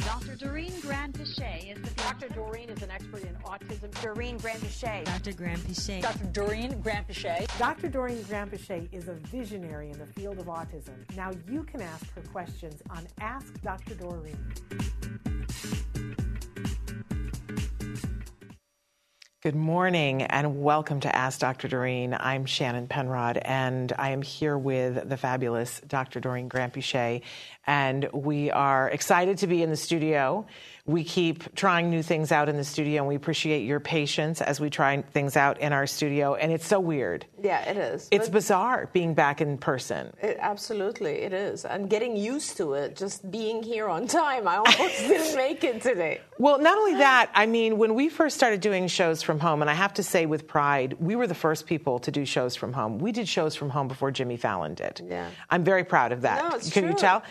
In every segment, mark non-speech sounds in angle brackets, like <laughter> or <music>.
Dr. Doreen Granpeesheh is the Dr. Doreen is an expert in autism. Doreen Granpeesheh. Dr. Granpeesheh. Dr. Doreen Granpeesheh. Dr. Doreen Granpeesheh is a visionary in the field of autism. Now you can ask her questions on Ask Dr. Doreen. Good morning and welcome to Ask Dr. Doreen. I'm Shannon Penrod and I am here with the fabulous Dr. Doreen Granpeesheh and we are excited to be in the studio. We keep trying new things out in the studio, and we appreciate your patience as we try things out in our studio. And it's so weird. Yeah, it is. It's but bizarre being back in person. It, absolutely, it is. And getting used to it, just being here on time. I almost <laughs> didn't make it today. Well, not only that, I mean, when we first started doing shows from home, and I have to say with pride, we were the first people to do shows from home. We did shows from home before Jimmy Fallon did. Yeah. I'm very proud of that. No, it's Can true. you tell?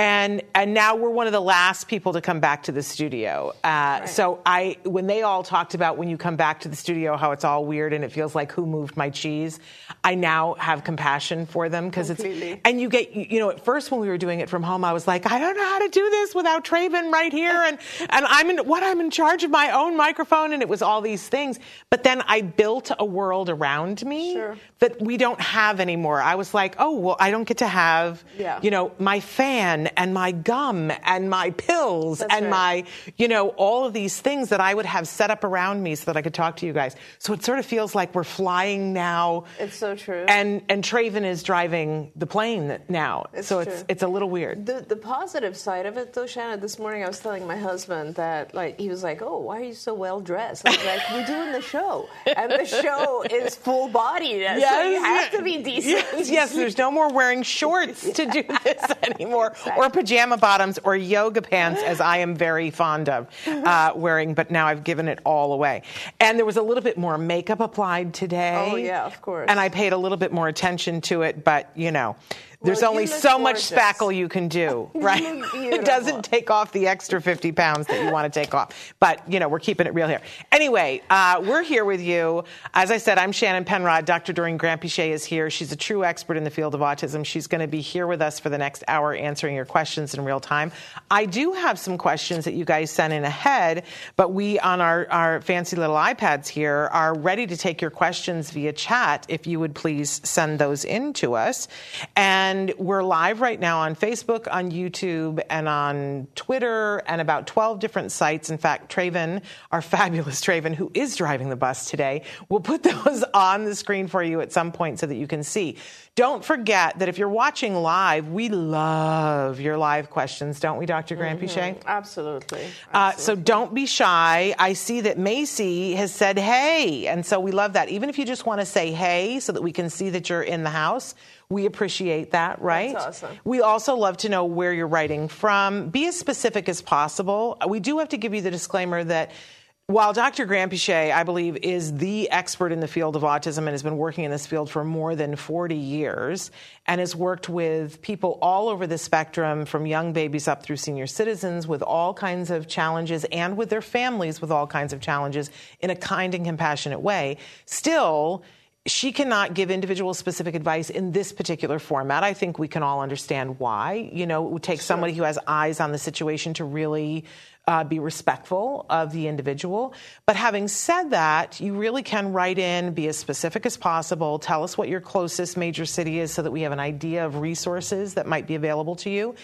And and now we're one of the last people to come back to the studio. Uh, right. So I, when they all talked about when you come back to the studio, how it's all weird and it feels like who moved my cheese. I now have compassion for them because it's and you get you know at first when we were doing it from home, I was like I don't know how to do this without Traven right here <laughs> and and I'm in what I'm in charge of my own microphone and it was all these things. But then I built a world around me sure. that we don't have anymore. I was like, oh well, I don't get to have yeah. you know my fan and my gum and my pills That's and right. my, you know, all of these things that I would have set up around me so that I could talk to you guys. So it sort of feels like we're flying now. It's so true. And and Traven is driving the plane now. It's so true. it's it's a little weird. The the positive side of it though, Shannon, this morning I was telling my husband that like he was like, Oh, why are you so well dressed? I was like, We're doing the show. And the show is full bodied. So you have to be decent. Yes, yes, there's no more wearing shorts to do this <laughs> anymore. Exactly. Or pajama bottoms or yoga pants, as I am very fond of uh, wearing, but now I've given it all away. And there was a little bit more makeup applied today. Oh, yeah, of course. And I paid a little bit more attention to it, but you know. There's Well, only so much spackle you can do, <laughs> right? it doesn't take off the extra 50 pounds that you want to take off. But, you know, we're keeping it real here. Anyway, uh, we're here with you. As I said, I'm Shannon Penrod. Dr. Doreen Granpeesheh is here. She's a true expert in the field of autism. She's going to be here with us for the next hour answering your questions in real time. I do have some questions that you guys sent in ahead, but we on our, our fancy little iPads here are ready to take your questions via chat if you would please send those in to us. And And we're live right now on Facebook, on YouTube, and on Twitter, and about 12 different sites. In fact, Traven, our <laughs> fabulous Traven, who is driving the bus today, will put <laughs> those on the screen for you at some point so that you can see. Don't forget that if you're watching live, we love your live questions, don't we, Dr. Grant Mm-hmm. Absolutely. uh, so don't be shy. I see that Macy has said hey, and so we love that. Even if you just want to say hey so that we can see that you're in the house, we appreciate that, right? That's awesome. We also love to know where you're writing from. Be as specific as possible. We do have to give you the disclaimer that while Dr. Granpeesheh, I believe, is the expert in the field of autism and has been working in this field for more than 40 years and has worked with people all over the spectrum from young babies up through senior citizens with all kinds of challenges and with their families with all kinds of challenges in a kind and compassionate way, still, she cannot give individual specific advice in this particular format. I think we can all understand why. You know, it would take somebody who has eyes on the situation to really uh, be respectful of the individual. But having said that, you really can write in, be as specific as possible, tell us what your closest major city is so that we have an idea of resources that might be available to you.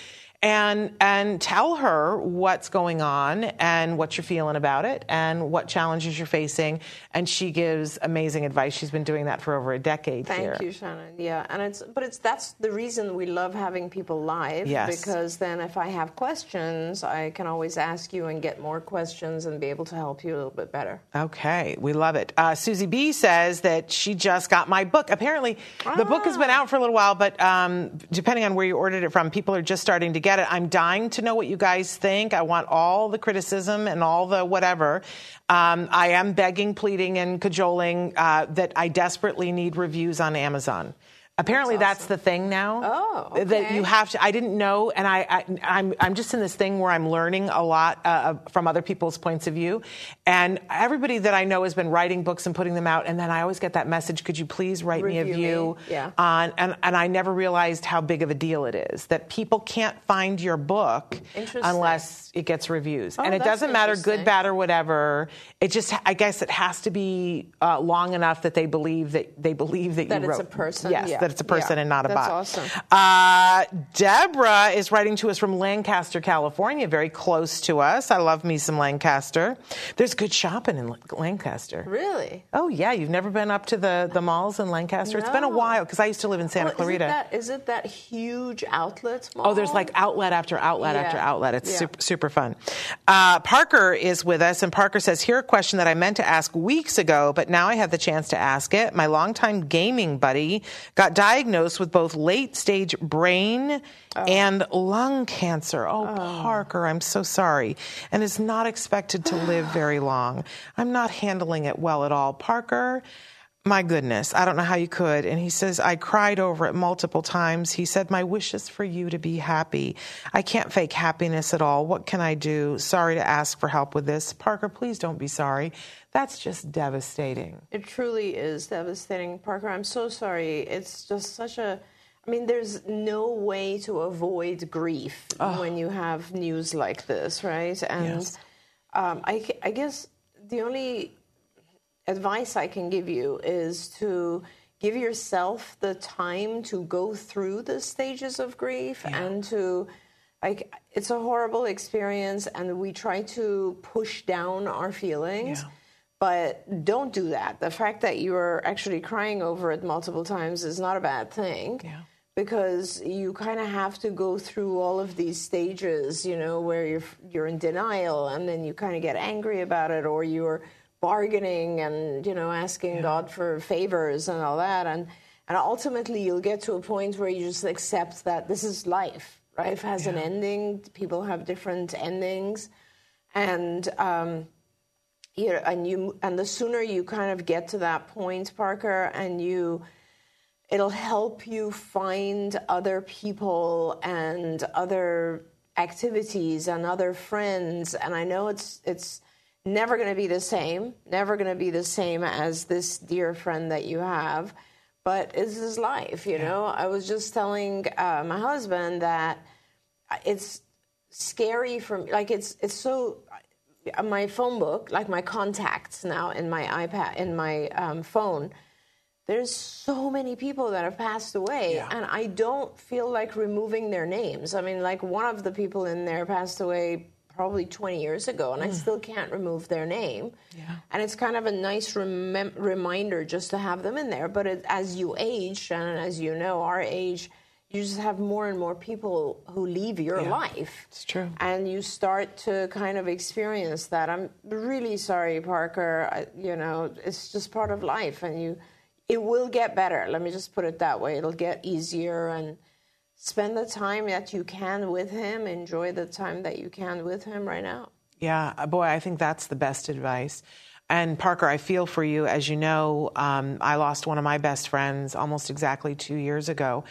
And, and tell her what's going on and what you're feeling about it and what challenges you're facing. And she gives amazing advice. She's been doing that for over a decade Thank here. you, Shannon. Yeah, and it's but it's that's the reason we love having people live. Yes. Because then, if I have questions, I can always ask you and get more questions and be able to help you a little bit better. Okay, we love it. Uh, Susie B says that she just got my book. Apparently, the book has been out for a little while, but um, depending on where you ordered it from, people are just starting to get it. I'm dying to know what you guys think. I want all the criticism and all the whatever. Um, I am begging, pleading, and cajoling uh, that I desperately need reviews on Amazon. Apparently, that's, the thing now. Oh, That you have to. I didn't know, and I, I I'm I'm just in this thing where I'm learning a lot uh, from other people's points of view, and everybody that I know has been writing books and putting them out, and then I always get that message: Could you please write me a Review me. Yeah. On and and I never realized how big of a deal it is that people can't find your book unless it gets reviews, Oh, and it doesn't matter good, bad, or whatever. It just I guess it has to be uh, long enough that they believe that they believe that, That you it's wrote a person, Yes, yeah. That it's a person Yeah, and not a that's bot. awesome. Uh, Deborah is writing to us from Lancaster, California, very close to us. I love me some Lancaster. There's good shopping in Lancaster. Really? Oh yeah, you've never been up to the, the malls in Lancaster? It's been a while because I used to live in Santa Well, Clarita. Is it, that, is it that huge outlet mall? Oh, there's like outlet after outlet Yeah. after outlet. It's Yeah. super, super fun. Uh, Parker is with us, and Parker says, Here a question that I meant to ask weeks ago, but now I have the chance to ask it. My longtime gaming buddy got diagnosed with both late stage brain oh. and lung cancer. Oh, oh, Parker, I'm so sorry. And is not expected to live <gasps> very long. I'm not handling it well at all. Parker, my goodness, I don't know how you could. And he says, I cried over it multiple times. He said, My wish is for you to be happy. I can't fake happiness at all. What can I do? Sorry to ask for help with this. Parker, please don't be sorry. That's just devastating. It truly is devastating, Parker. I'm so sorry. It's just such a. I mean, there's no way to avoid grief when you have news like this, right? And Yes. um, I, I guess the only advice I can give you is to give yourself the time to go through the stages of grief and to like it's a horrible experience and we try to push down our feelings Yeah. But don't do that the fact that you're actually crying over it multiple times is not a bad thing Yeah. because you kind of have to go through all of these stages, you know, where you're you're in denial and then you kind of get angry about it or you're bargaining and you know asking God for favors and all that and and ultimately you'll get to a point where you just accept that this is life. Life has an ending. People have different endings, and um, you know, and you and the sooner you kind of get to that point, Parker, and you it'll help you find other people and other activities and other friends. And i know it's it's never going to be the same never going to be the same as this dear friend that you have but this is life you know? I was just telling uh, my husband that it's scary for me like it's it's so my phone book like my contacts now in my ipad in my um, phone there's so many people that have passed away Yeah. and i don't feel like removing their names i mean like one of the people in there passed away probably 20 years ago and i still can't remove their name Yeah. and it's kind of a nice remem- reminder just to have them in there but it, as you age and as you know our age you just have more and more people who leave your Yeah. life It's true. and you start to kind of experience that. I'm really sorry, Parker. I, you know, it's just part of life, and you, it will get better. Let me just put it that way. It'll get easier, and spend the time that you can with him. Enjoy the time that you can with him right now. Yeah, uh, boy, I think that's the best advice. And Parker, I feel for you. As you know, um, I lost one of my best friends almost exactly two years ago.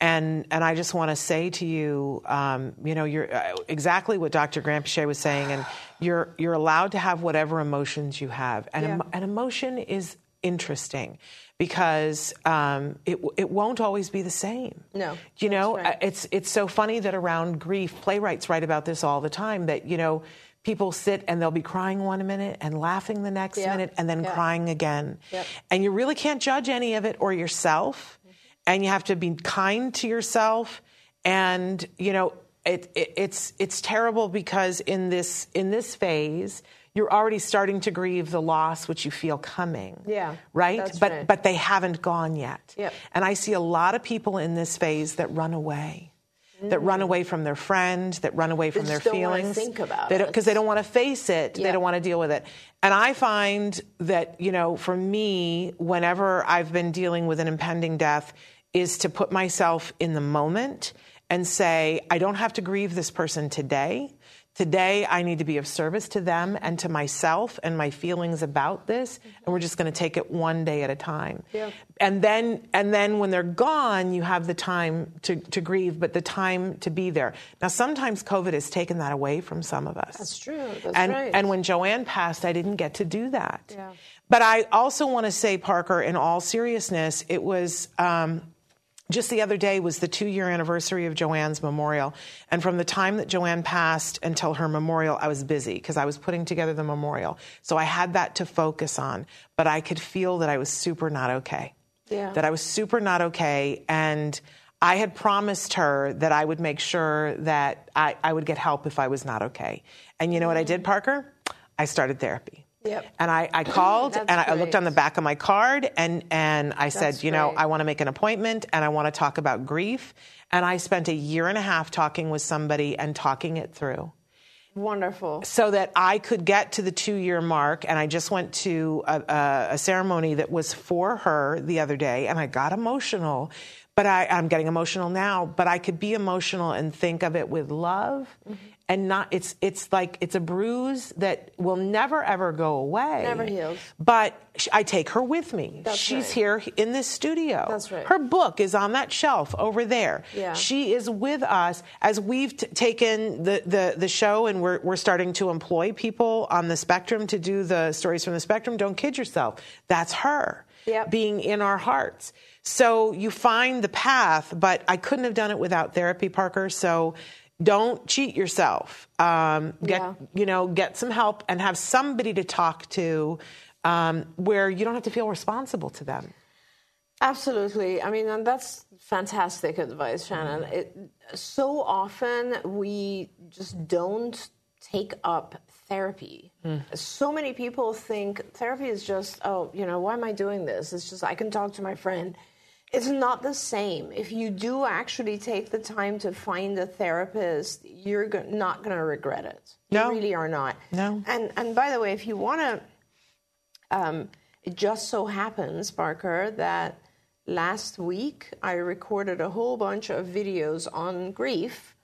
And, and I just want to say to you, um, you know, you're uh, exactly what Dr. Grant was saying, and you're, you're allowed to have whatever emotions you have. And Yeah. emo- an emotion is interesting because um, it, it won't always be the same. No, You know, right. uh, it's it's so funny that around grief, playwrights write about this all the time. That you know, people sit and they'll be crying one minute and laughing the next minute and then crying again, Yep. and you really can't judge any of it or yourself, and you have to be kind to yourself, and you know, it, it it's it's terrible because in this in this phase. You're already starting to grieve the loss which you feel coming. Yeah, Right? but right. but they haven't gone yet. Yep. And I see a lot of people in this phase that run away, that run mm. away from their friend, that run away from their don't feelings. think about they it. Because they don't want to face it. They don't want to deal with it. And I find that, you know, for me, whenever I've been dealing with an impending death, is to put myself in the moment and say, I don't have to grieve this person today. Today, I need to be of service to them and to myself and my feelings about this, and we're just going to take it one day at a time. Yeah. And then, and then when they're gone, you have the time to, to grieve, but the time to be there. Now, sometimes COVID has taken that away from some of us. That's true. That's and right. and when Joanne passed, I didn't get to do that. Yeah. But I also want to say, Parker, in all seriousness, it was. Um, just the other day was the two year anniversary of Joanne's memorial. And from the time that Joanne passed until her memorial, I was busy because I was putting together the memorial. So I had that to focus on. But I could feel that I was super not okay. Yeah. That I was super not okay. And I had promised her that I would make sure that I, I would get help if I was not okay. And you know what I did, mm-hmm. Parker? I started therapy. Yep. And I, I called and I, I looked on the back of my card and, and I said, That's you know, great. I want to make an appointment and I want to talk about grief. And I spent a year and a half talking with somebody and talking it through Wonderful. so that I could get to the two year mark. And I just went to a, a, a ceremony that was for her the other day, and I got emotional. But I, I'm getting emotional now. But I could be emotional and think of it with love, Mm-hmm. And not. It's it's like it's a bruise that will never ever go away. Never heals. But I take her with me. That's She's right. here in this studio. That's right. Her book is on that shelf over there. Yeah. She is with us as we've t- taken the, the, the show and we're, we're starting to employ people on the spectrum to do the stories from the spectrum. Don't kid yourself. That's her Yep. being in our hearts. So you find the path, but I couldn't have done it without therapy, Parker. So don't cheat yourself. Um, get, Yeah. you know, get some help and have somebody to talk to um, where you don't have to feel responsible to them. Absolutely. I mean, and that's fantastic advice, Shannon. It, so often we just don't take up therapy. So many people think therapy is just, oh, you know, why am I doing this? It's just I can talk to my friend. It's not the same. If you do actually take the time to find a therapist, you're go- not going to regret it. No. You really are not. No. And and by the way, if you want to um, it just so happens, Parker, that last week I recorded a whole bunch of videos on grief,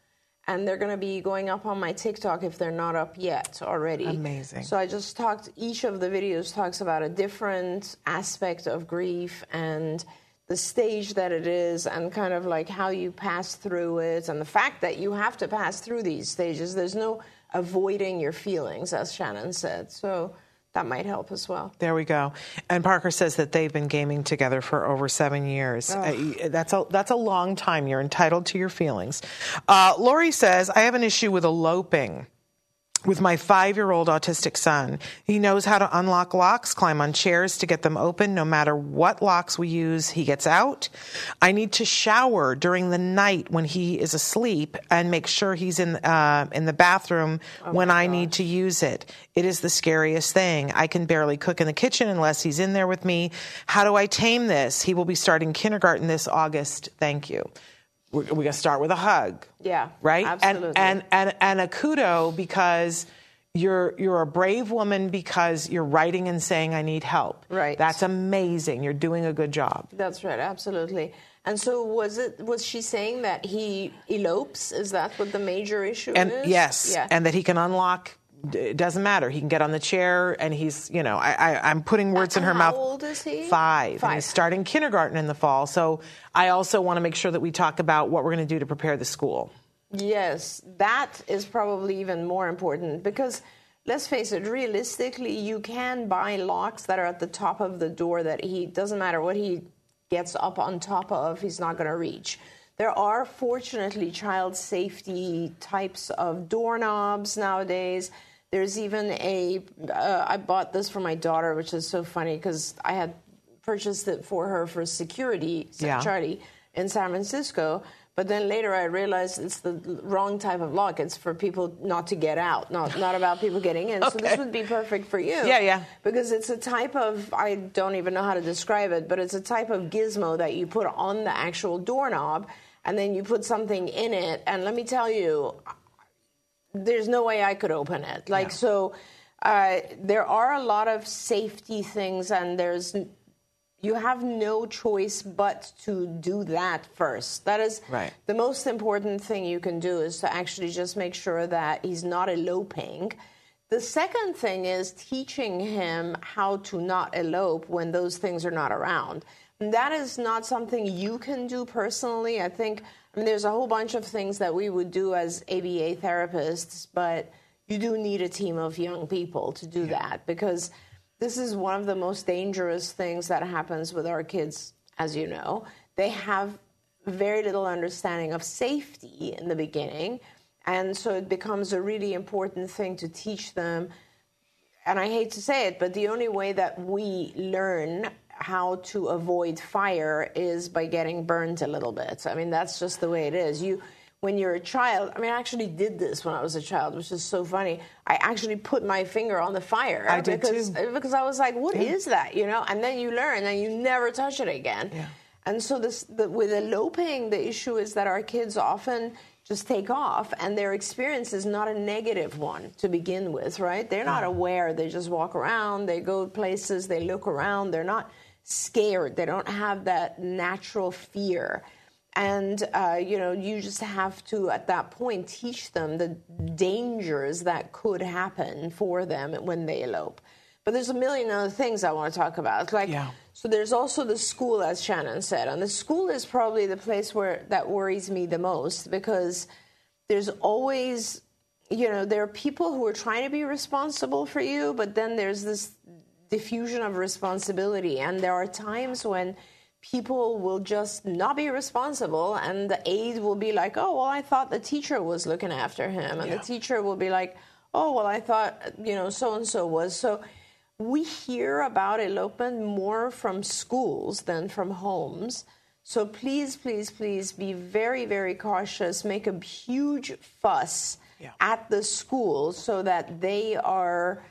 and they're going to be going up on my TikTok if they're not up yet already. Amazing. So I just talked, each of the videos talks about a different aspect of grief and the stage that it is, and kind of like how you pass through it, and the fact that you have to pass through these stages. There's no avoiding your feelings, as Shannon said. So that might help as well. There we go. And Parker says that they've been gaming together for over seven years. Uh, that's a that's a long time. You're entitled to your feelings. Uh, Lori says I have an issue with eloping. With my five year old autistic son. He knows how to unlock locks, climb on chairs to get them open. No matter what locks we use, he gets out. I need to shower during the night when he is asleep and make sure he's in, uh, in the bathroom oh when I need to use it. It is the scariest thing. I can barely cook in the kitchen unless he's in there with me. How do I tame this? He will be starting kindergarten this August. Thank you we're, we're going to start with a hug. Yeah. Right? Absolutely. And, and, and, and a kudo because you're you're a brave woman because you're writing and saying I need help. Right. That's amazing. You're doing a good job. That's right. Absolutely. And so was it was she saying that he elopes? Is that what the major issue and, is? Yes. Yeah. And that he can unlock it doesn't matter. He can get on the chair, and he's, you know, I, I, am putting words uh, in her how mouth. How old is he? Five. Five. And he's starting kindergarten in the fall. So I also want to make sure that we talk about what we're going to do to prepare the school. Yes, that is probably even more important because let's face it, realistically, you can buy locks that are at the top of the door that he doesn't matter what he gets up on top of, he's not going to reach. There are fortunately child safety types of doorknobs nowadays. There's even a. Uh, I bought this for my daughter, which is so funny because I had purchased it for her for security, yeah. Charlie, in San Francisco. But then later I realized it's the wrong type of lock. It's for people not to get out, not not about people getting in. okay. So this would be perfect for you. Yeah, yeah. Because it's a type of I don't even know how to describe it, but it's a type of gizmo that you put on the actual doorknob and then you put something in it and let me tell you there's no way I could open it. Like, yeah. so uh, there are a lot of safety things, and there's you have no choice but to do that first. That is right. the most important thing you can do is to actually just make sure that he's not eloping. The second thing is teaching him how to not elope when those things are not around. And that is not something you can do personally. I think I mean, there's a whole bunch of things that we would do as ABA therapists, but you do need a team of young people to do yeah. that because this is one of the most dangerous things that happens with our kids, as you know. They have very little understanding of safety in the beginning. And so it becomes a really important thing to teach them. And I hate to say it, but the only way that we learn how to avoid fire is by getting burned a little bit. I mean, that's just the way it is. You when you're a child, I mean, I actually did this when I was a child, which is so funny. I actually put my finger on the fire I because did too. because I was like, "What yeah. is that?" You know, and then you learn, and you never touch it again. Yeah. And so this the, with eloping, the issue is that our kids often just take off, and their experience is not a negative one to begin with, right? They're not aware. They just walk around, they go places, they look around. They're not scared. They don't have that natural fear. And, uh, you know, you just have to, at that point, teach them the dangers that could happen for them when they elope. But there's a million other things I want to talk about. Like, yeah. so there's also the school, as Shannon said, and the school is probably the place where that worries me the most because there's always, you know, there are people who are trying to be responsible for you, but then there's this diffusion of responsibility. And there are times when people will just not be responsible and the aide will be like, oh, well, I thought the teacher was looking after him. And yeah. the teacher will be like, oh, well, I thought, you know, so and so was. So we hear about elopement more from schools than from homes. So please, please, please be very, very cautious. Make a huge fuss yeah. at the school so that they are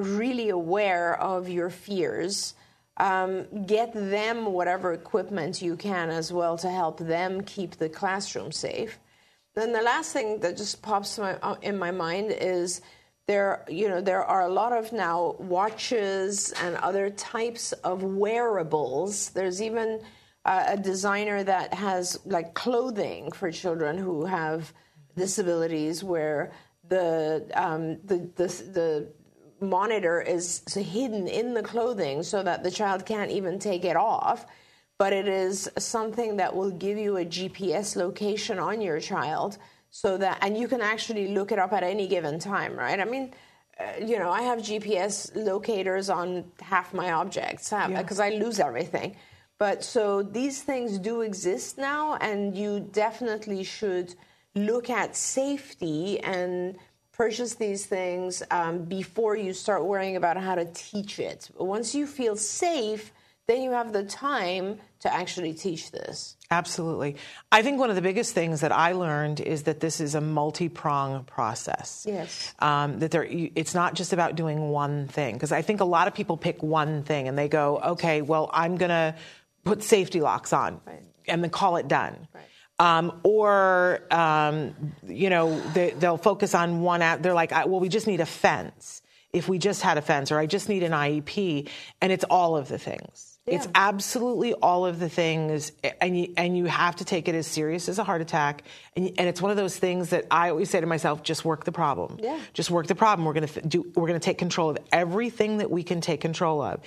really aware of your fears. Um, get them whatever equipment you can as well to help them keep the classroom safe. Then the last thing that just pops my, uh, in my mind is there, you know, there are a lot of now watches and other types of wearables. There's even uh, a designer that has like clothing for children who have disabilities, where the um, the, the the monitor is hidden in the clothing so that the child can't even take it off. But it is something that will give you a GPS location on your child so that, and you can actually look it up at any given time, right? I mean, uh, you know, I have GPS locators on half my objects because yeah. I lose everything. But so these things do exist now, and you definitely should look at safety and purchase these things um, before you start worrying about how to teach it. Once you feel safe, then you have the time to actually teach this. Absolutely. I think one of the biggest things that I learned is that this is a multi-prong process. Yes. Um, that there, it's not just about doing one thing because I think a lot of people pick one thing and they go, okay, well, I'm going to put safety locks on, right. and then call it done. Right. Um, or um, you know they, will focus on one. At, they're like, well, we just need a fence. If we just had a fence, or I just need an IEP, and it's all of the things. Yeah. It's absolutely all of the things, and you, and you have to take it as serious as a heart attack. And, and it's one of those things that I always say to myself: just work the problem. Yeah. Just work the problem. We're to do. We're going to take control of everything that we can take control of.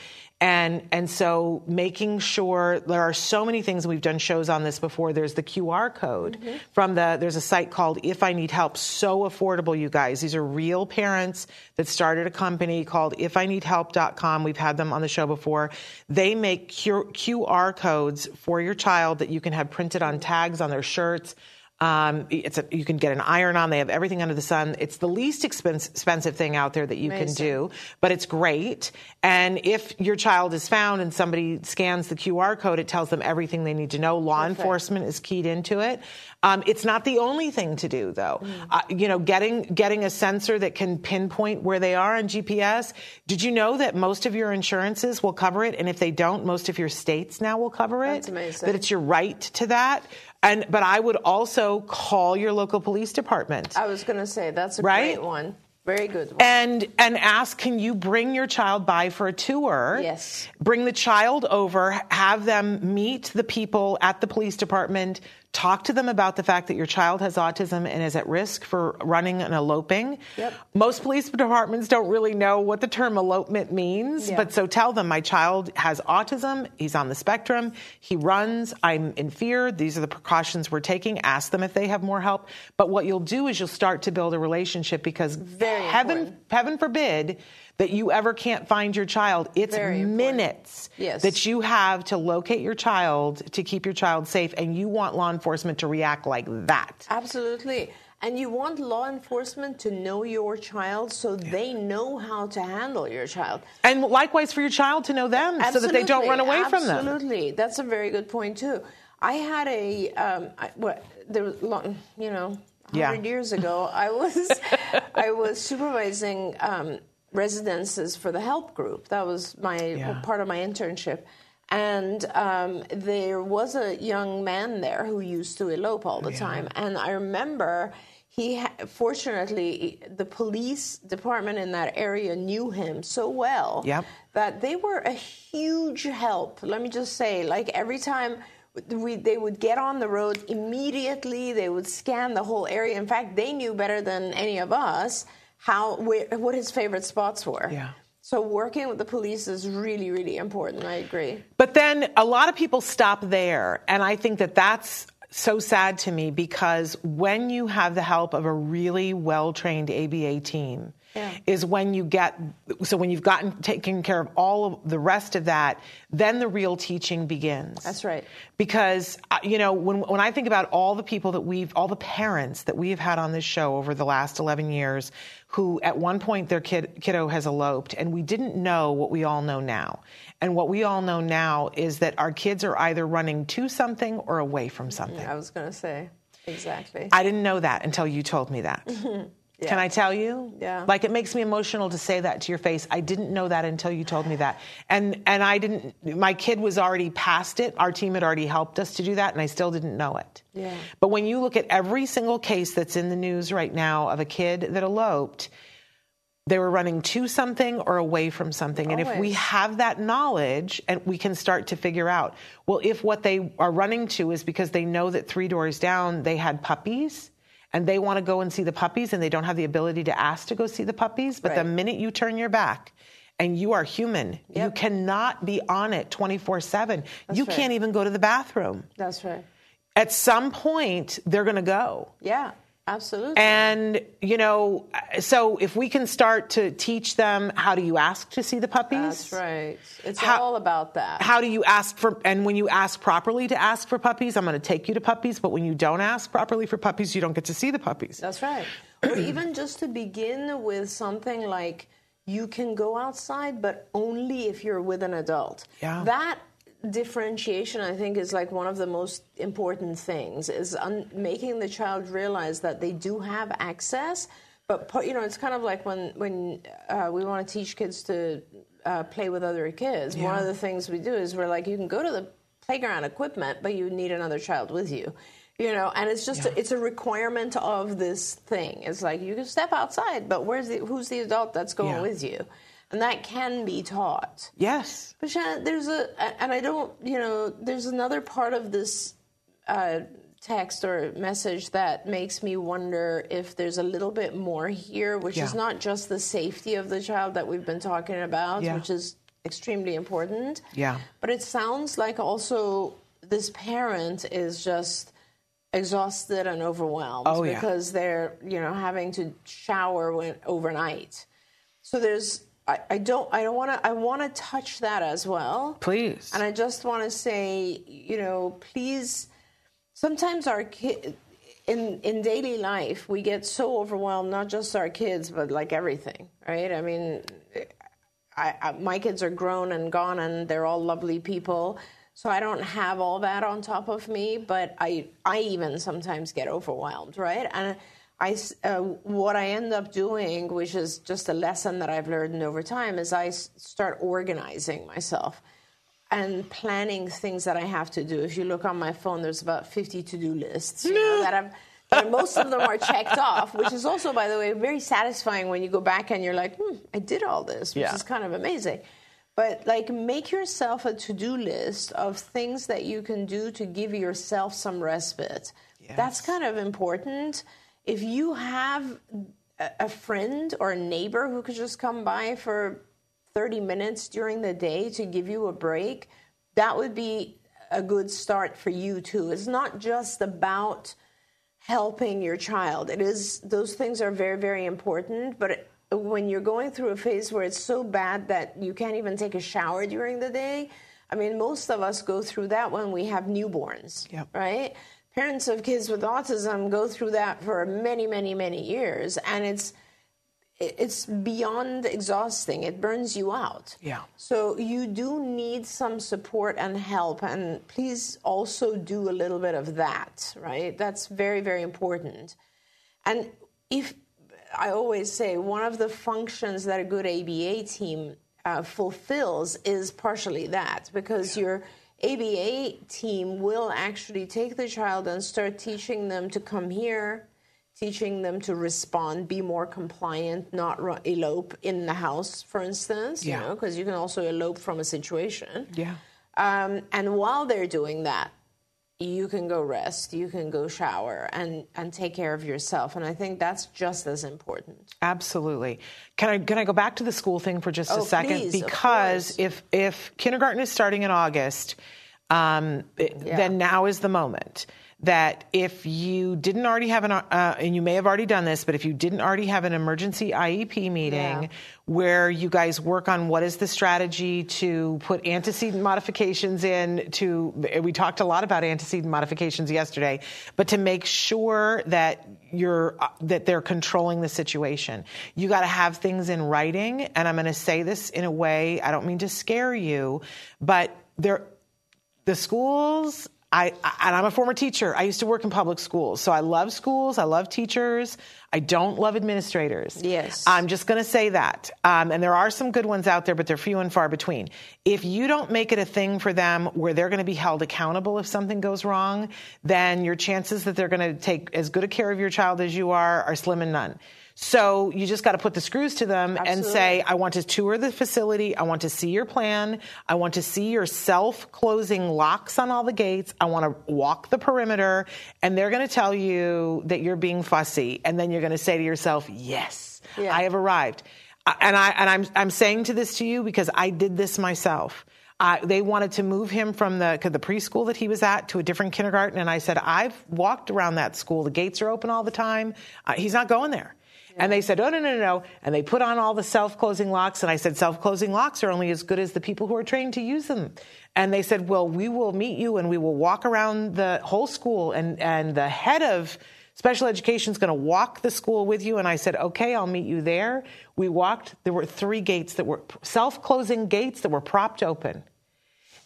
And and so making sure there are so many things we've done shows on this before. There's the QR code mm-hmm. from the there's a site called If I Need Help. So affordable, you guys. These are real parents that started a company called IfINeedHelp.com. We've had them on the show before. They make QR codes for your child that you can have printed on tags on their shirts um, it's a, you can get an iron on. They have everything under the sun. It's the least expense, expensive thing out there that you Amazing. can do, but it's great. And if your child is found and somebody scans the QR code, it tells them everything they need to know. Law Perfect. enforcement is keyed into it. Um, it's not the only thing to do, though. Mm. Uh, you know, getting getting a sensor that can pinpoint where they are on GPS. Did you know that most of your insurances will cover it, and if they don't, most of your states now will cover it. That's amazing. That it's your right to that. And but I would also call your local police department. I was going to say that's a right? great one. Very good. One. And and ask, can you bring your child by for a tour? Yes. Bring the child over, have them meet the people at the police department, talk to them about the fact that your child has autism and is at risk for running and eloping. Yep. Most police departments don't really know what the term elopement means, yeah. but so tell them my child has autism, he's on the spectrum, he runs, I'm in fear, these are the precautions we're taking. Ask them if they have more help. But what you'll do is you'll start to build a relationship because Very heaven important. heaven forbid that you ever can't find your child. It's Very minutes yes. that you have to locate your child to keep your child safe, and you want law enforcement to react like that. Absolutely. And you want law enforcement to know your child so yeah. they know how to handle your child. And likewise for your child to know them Absolutely. so that they don't run away Absolutely. from them. Absolutely. That's a very good point, too. I had a, um, I, what, there was long, you know, 100 yeah. years ago, I was, <laughs> I was supervising um, residences for the help group. That was my yeah. part of my internship. And um, there was a young man there who used to elope all the yeah. time. And I remember he, ha- fortunately, the police department in that area knew him so well yep. that they were a huge help. Let me just say, like every time we, they would get on the road immediately, they would scan the whole area. In fact, they knew better than any of us how where, what his favorite spots were. Yeah. So working with the police is really, really important. I agree. But then a lot of people stop there, and I think that that's so sad to me because when you have the help of a really well trained ABA team, yeah. is when you get so when you've gotten taken care of all of the rest of that then the real teaching begins. That's right. Because uh, you know when when i think about all the people that we've all the parents that we've had on this show over the last 11 years who at one point their kid kiddo has eloped and we didn't know what we all know now. And what we all know now is that our kids are either running to something or away from something. I was going to say exactly. I didn't know that until you told me that Yeah. Can I tell you? Yeah. Like it makes me emotional to say that to your face. I didn't know that until you told me that. And and I didn't my kid was already past it. Our team had already helped us to do that and I still didn't know it. Yeah. But when you look at every single case that's in the news right now of a kid that eloped, they were running to something or away from something. Always. And if we have that knowledge and we can start to figure out, well, if what they are running to is because they know that three doors down they had puppies, and they want to go and see the puppies and they don't have the ability to ask to go see the puppies. But right. the minute you turn your back and you are human, yep. you cannot be on it 24 7. You right. can't even go to the bathroom. That's right. At some point, they're going to go. Yeah. Absolutely. And, you know, so if we can start to teach them how do you ask to see the puppies? That's right. It's How- all about that. How do you ask for, and when you ask properly to ask for puppies, I'm going to take you to puppies, but when you don't ask properly for puppies, you don't get to see the puppies. That's right. or even just to begin with something like you can go outside, but only if you're with an adult. Yeah. That differentiation, I think, is like one of the most important things is un- making the child realize that they do have access. But you know, it's kind of like when when uh, we want to teach kids to uh, play with other kids. One of the things we do is we're like, you can go to the playground equipment, but you need another child with you. You know, and it's just a, it's a requirement of this thing. It's like you can step outside, but where's the who's the adult that's going Yeah. with you? And that can be taught. Yes. But Shannon, there's a, and I don't, you know, there's another part of this uh, text or message that makes me wonder if there's a little bit more here, which is not just the safety of the child that we've been talking about, Yeah. which is extremely important. Yeah. But it sounds like also this parent is just exhausted and overwhelmed Oh, yeah. because they're, you know, having to shower when, overnight. So there's, I, I don't, I don't want to, I want to touch that as well. Please. And I just want to say, you know, please. Sometimes our kid in in daily life we get so overwhelmed, not just our kids, but like everything, right? I mean, I, I, my kids are grown and gone, and they're all lovely people. So I don't have all that on top of me, but I I even sometimes get overwhelmed, right? And I uh, what I end up doing, which is just a lesson that I've learned over time, is I s- start organizing myself and planning things that I have to do. If you look on my phone, there's about 50 to-do lists you know, that I've. that most of them are checked off, which is also, by the way, very satisfying when you go back and you're like, hmm, I did all this, which Yeah. is kind of amazing. But like, make yourself a to-do list of things that you can do to give yourself some respite. That's kind of important. If you have a friend or a neighbor who could just come by for 30 minutes during the day to give you a break, that would be a good start for you too. It's not just about helping your child. It is those things are very very important, but when you're going through a phase where it's so bad that you can't even take a shower during the day, I mean most of us go through that when we have newborns, Yep. right? Parents of kids with autism go through that for many many many years and it's it's beyond exhausting. It burns you out. Yeah. So you do need some support and help, and please also do a little bit of that, right? That's very, very important. And if I always say one of the functions that a good ABA team uh, fulfills is partially that, because your ABA team will actually take the child and start teaching them to come here, teaching them to respond, be more compliant, not ru- elope in the house, for instance, Yeah. you know, because you can also elope from a situation. Yeah. Um, and while they're doing that, you can go rest, you can go shower, and and take care of yourself. And I think that's just as important. Absolutely. Can I can I go back to the school thing for just a Oh, second? please, because if if kindergarten is starting in August, um, Yeah. then now is the moment that if you didn't already have an uh, and you may have already done this, but if you didn't already have an emergency IEP meeting Yeah. where you guys work on what is the strategy to put antecedent modifications in to we talked a lot about antecedent modifications yesterday but to make sure that you're uh, that they're controlling the situation you got to have things in writing and i'm going to say this in a way i don't mean to scare you but there the schools I, I- and I'm a former teacher. I used to work in public schools. So I love schools. I love teachers. I don't love administrators. Yes. I'm just going to say that. Um, and there are some good ones out there, but they're few and far between. If you don't make it a thing for them where they're going to be held accountable if something goes wrong, then your chances that they're going to take as good a care of your child as you are are slim and none. So you just got to put the screws to them and say, I want to tour the facility. I want to see your plan. I want to see your self closing locks on all the gates. I want to walk the perimeter. And they're going to tell you that you're being fussy. And then you're going to say to yourself, yes, Yeah. I have arrived. Uh, And I and I'm I'm saying to this to you because I did this myself. I, they wanted to move him from the the preschool that he was at to a different kindergarten, and I said, "I've walked around that school. The gates are open all the time. Uh, he's not going there." And they said, oh, no, no, no. And they put on all the self closing locks. And I said, self closing locks are only as good as the people who are trained to use them. And they said, well, we will meet you and we will walk around the whole school. And, and the head of special education is going to walk the school with you. And I said, okay, I'll meet you there. We walked. There were three gates that were self closing gates that were propped open.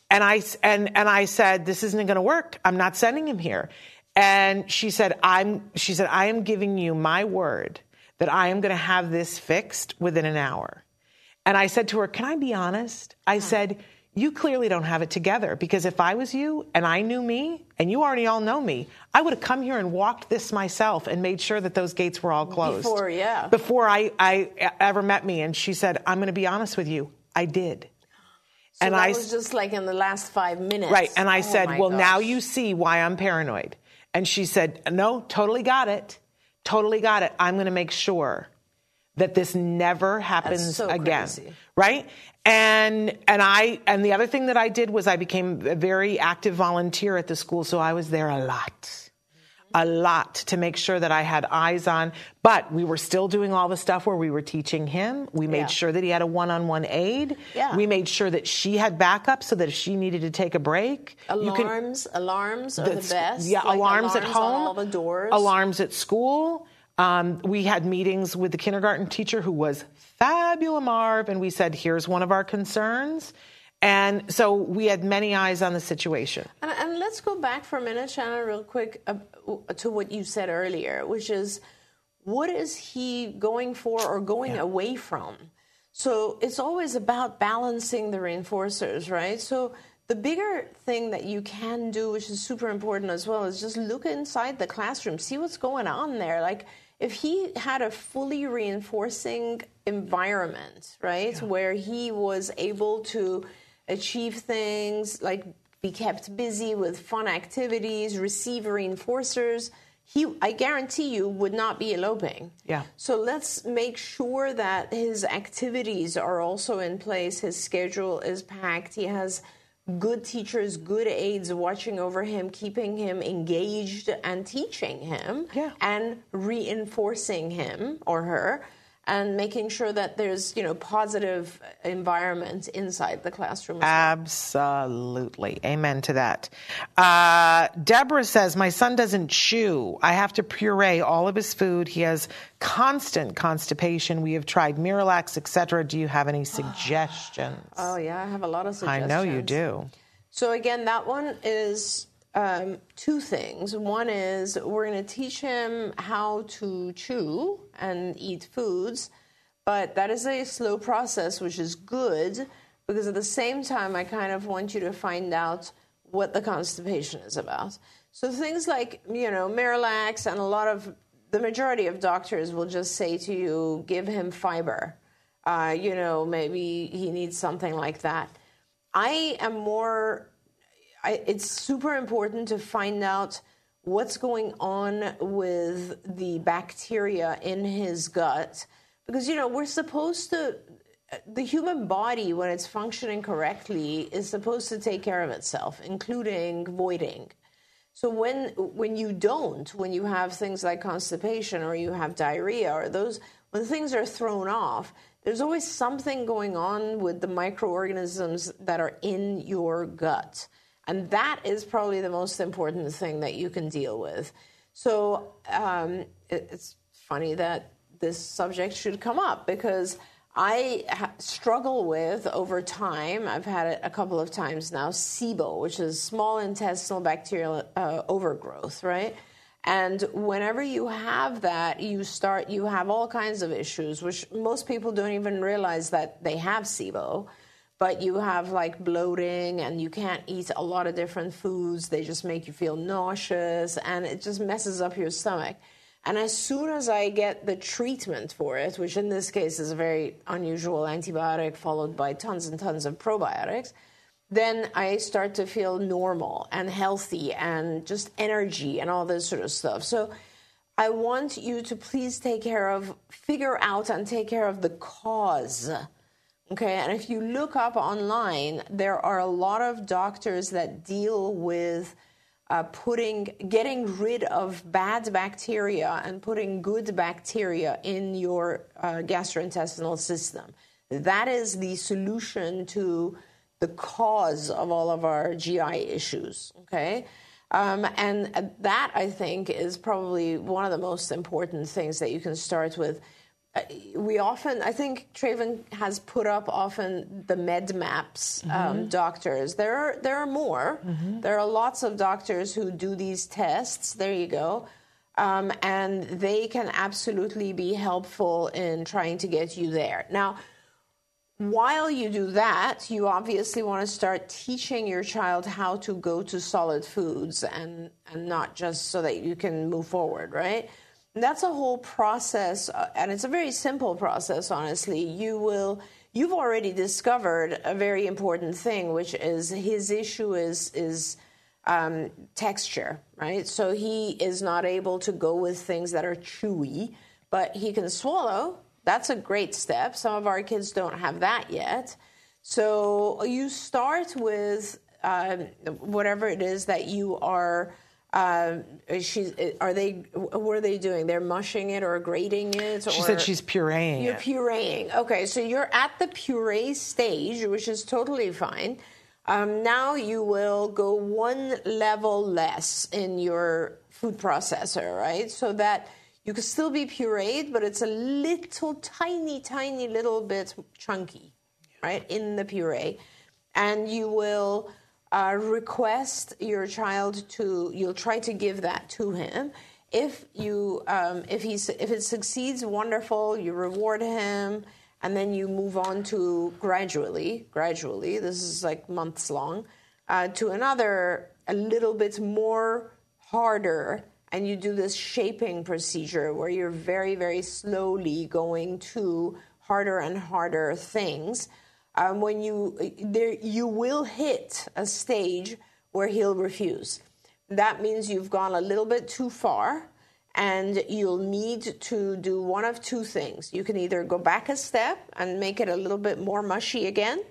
And I, and, and I said, this isn't going to work. I'm not sending him here. And she said, I'm, she said, I am giving you my word that I am going to have this fixed within an hour. And I said to her, Can I be honest? I said, You clearly don't have it together because if I was you and I knew me and you already all know me, I would have come here and walked this myself and made sure that those gates were all closed. Before, yeah. Before I, I ever met me. And she said, I'm going to be honest with you. I did. So and I was just like in the last five minutes. Right. And I Oh said, Well, now you see why I'm paranoid. And she said, No, totally got it. Totally got it. I'm going to make sure that this never happens so again. crazy. Right? And and I and the other thing that I did was I became a very active volunteer at the school, so I was there a lot. A lot to make sure that I had eyes on, but we were still doing all the stuff where we were teaching him. We made Yeah. sure that he had a one-on-one aid. Yeah. We made sure that she had backup so that if she needed to take a break, you can- Alarms, alarms are the, that's- best. Yeah, Like alarms, at on home, all the doors. alarms at school. Um, we had meetings with the kindergarten teacher who was fabulous, Marv, and we said, "Here's one of our concerns." And so we had many eyes on the situation. And, and let's go back for a minute, Shannon, real quick, uh, to what you said earlier, which is what is he going for or going away from? So it's always about balancing the reinforcers, right? So the bigger thing that you can do, which is super important as well, is just look inside the classroom, see what's going on there. Like if he had a fully reinforcing environment, right, where he was able to achieve things like be kept busy with fun activities, receive reinforcers, he, I guarantee you, would not be eloping. Yeah. So let's make sure that his activities are also in place. His schedule is packed. He has good teachers, good aides watching over him, keeping him engaged and teaching him Yeah. and reinforcing him or her and making sure that there's, you know, positive environment inside the classroom. Absolutely. Amen to that. Uh, Deborah says, My son doesn't chew. I have to puree all of his food. He has constant constipation. We have tried Miralax, etc. Do you have any <sighs> suggestions? Oh yeah, I have a lot of suggestions. I know you do. So again, that one is um, two things. One is we're going to teach him how to chew and eat foods, but that is a slow process, which is good because at the same time, I kind of want you to find out what the constipation is about. So things like you know Miralax and a lot of the majority of doctors will just say to you, give him fiber. Uh, you know, maybe he needs something like that. I am more I, it's super important to find out what's going on with the bacteria in his gut because you know we're supposed to the human body when it's functioning correctly is supposed to take care of itself including voiding. So when when you don't when you have things like constipation or you have diarrhea or those when things are thrown off there's always something going on with the microorganisms that are in your gut and that is probably the most important thing that you can deal with. So um, it, it's funny that this subject should come up because I ha- struggle with over time, I've had it a couple of times now, SIBO, which is small intestinal bacterial uh, overgrowth, right? And whenever you have that, you start, you have all kinds of issues, which most people don't even realize that they have SIBO but you have like bloating and you can't eat a lot of different foods. They just make you feel nauseous and it just messes up your stomach. And as soon as I get the treatment for it, which in this case is a very unusual antibiotic followed by tons and tons of probiotics, then I start to feel normal and healthy and just energy and all this sort of stuff. So I want you to please take care of, figure out and take care of the cause Okay, and if you look up online, there are a lot of doctors that deal with uh, putting, getting rid of bad bacteria and putting good bacteria in your uh, gastrointestinal system. That is the solution to the cause of all of our GI issues. Okay. Um, and that I think is probably one of the most important things that you can start with we often, I think Traven has put up often the med maps um, mm-hmm. doctors. There are there are more. Mm-hmm. There are lots of doctors who do these tests. There you go. Um, and they can absolutely be helpful in trying to get you there. Now, while you do that, you obviously want to start teaching your child how to go to solid foods and, and not just so that you can move forward, right? That's a whole process, uh, and it's a very simple process, honestly. You will. You've already discovered a very important thing, which is his issue is is um, texture, right? So he is not able to go with things that are chewy, but he can swallow. That's a great step. Some of our kids don't have that yet. So you start with uh, whatever it is that you are uh, she's, are they? What are they doing? They're mushing it or grating it. She said she's pureeing. You're it. pureeing. Okay, so you're at the puree stage, which is totally fine. Um, now you will go one level less in your food processor, right? So that you can still be pureed, but it's a little tiny, tiny little bit chunky, right, in the puree. And you will uh, request your child to you'll try to give that to him. If you um, if he's if it succeeds wonderful you reward him and then you move on to gradually gradually this is like months long uh, to another a little bit more harder and you do this shaping procedure where you're very very slowly going to harder and harder things um, when you there you will hit a stage where he'll refuse. That means you've gone a little bit too far and you'll need to do one of two things. You can either go back a step and make it a little bit more mushy again,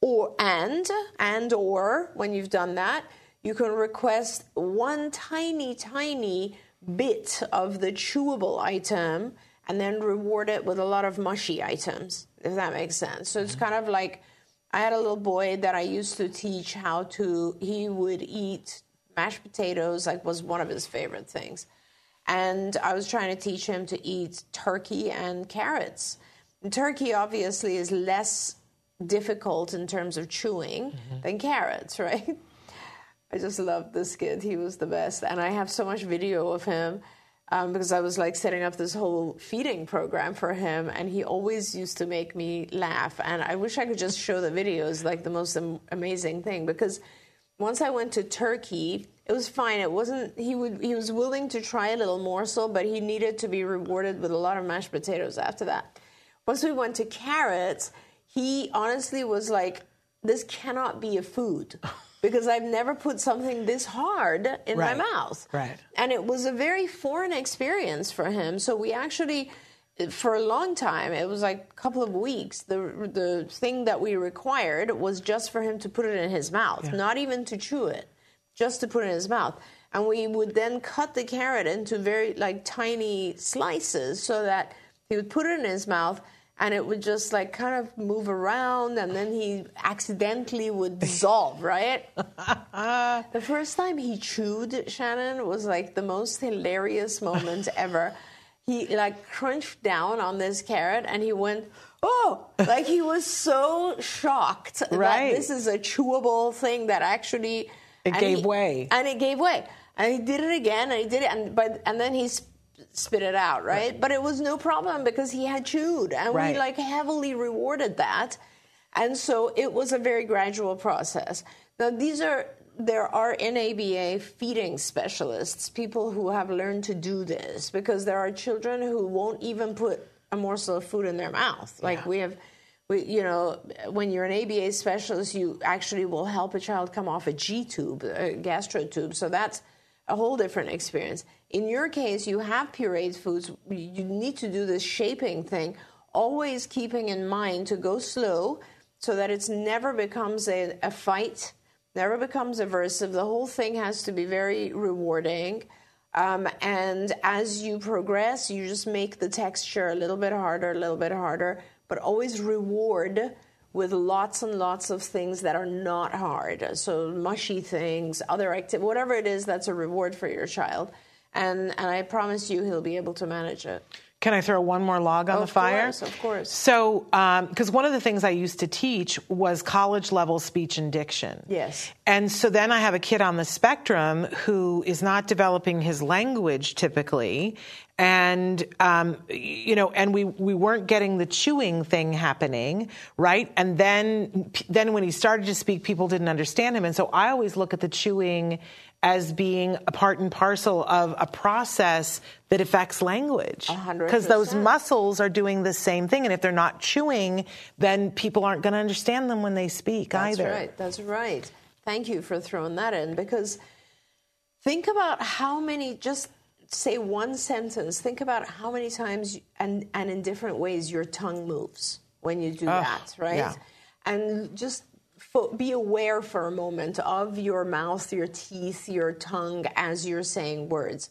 or and and or when you've done that, you can request one tiny tiny bit of the chewable item and then reward it with a lot of mushy items, if that makes sense. So it's kind of like I had a little boy that I used to teach how to, he would eat mashed potatoes, like was one of his favorite things. And I was trying to teach him to eat turkey and carrots. And turkey obviously is less difficult in terms of chewing mm-hmm. than carrots, <laughs> right? I just loved this kid. He was the best. And I have so much video of him um, because I was like setting up this whole feeding program for him, and he always used to make me laugh. And I wish I could just show the videos, like the most am- amazing thing. Because once I went to turkey, it was fine. It wasn't. He would. He was willing to try a little morsel, but he needed to be rewarded with a lot of mashed potatoes after that. Once we went to carrots, he honestly was like, "This cannot be a food." <laughs> because I've never put something this hard in right. my mouth. Right. And it was a very foreign experience for him. So we actually for a long time, it was like a couple of weeks. The the thing that we required was just for him to put it in his mouth, yeah. not even to chew it, just to put it in his mouth. And we would then cut the carrot into very like tiny slices so that he would put it in his mouth and it would just like kind of move around and then he accidentally would dissolve right? <laughs> The first time he chewed shannon was like the most hilarious moment <laughs> ever. He like crunched down on this carrot and he went oh! Like he was so shocked right. that this is a chewable thing that actually it gave he, way. and it gave way. And he did it again and he did it and but and then he spit it out, right? right? But it was no problem because he had chewed, and right. we like heavily rewarded that, and so it was a very gradual process. Now these are there are NABA feeding specialists, people who have learned to do this because there are children who won't even put a morsel of food in their mouth. Like yeah. we have. We, you know, when you're an ABA specialist, you actually will help a child come off a G tube, a gastro tube. So that's a whole different experience. In your case, you have pureed foods. You need to do this shaping thing. always keeping in mind to go slow so that it never becomes a, a fight, never becomes aversive. The whole thing has to be very rewarding. Um, and as you progress, you just make the texture a little bit harder, a little bit harder, but always reward with lots and lots of things that are not hard. So mushy things, other activity, whatever it is that's a reward for your child. And, and I promise you he'll be able to manage it. Can I throw one more log on Of the fire? Of course, of course. So, um, because one of the things I used to teach was college level speech and diction. Yes. And so then I have a kid on the spectrum who is not developing his language typically. And, um, you know, and we, we weren't getting the chewing thing happening, right? And then, then when he started to speak, people didn't understand him. And so I always look at the chewing as being a part and parcel of a process that affects language. Because those muscles are doing the same thing. And if they're not chewing, then people aren't going to understand them when they speak That's either. That's right. That's right. Thank you for throwing that in because think about how many just say one sentence. Think about how many times and and in different ways your tongue moves when you do that, right? yeah. And just fo- be aware for a moment of your mouth, your teeth, your tongue as you're saying words.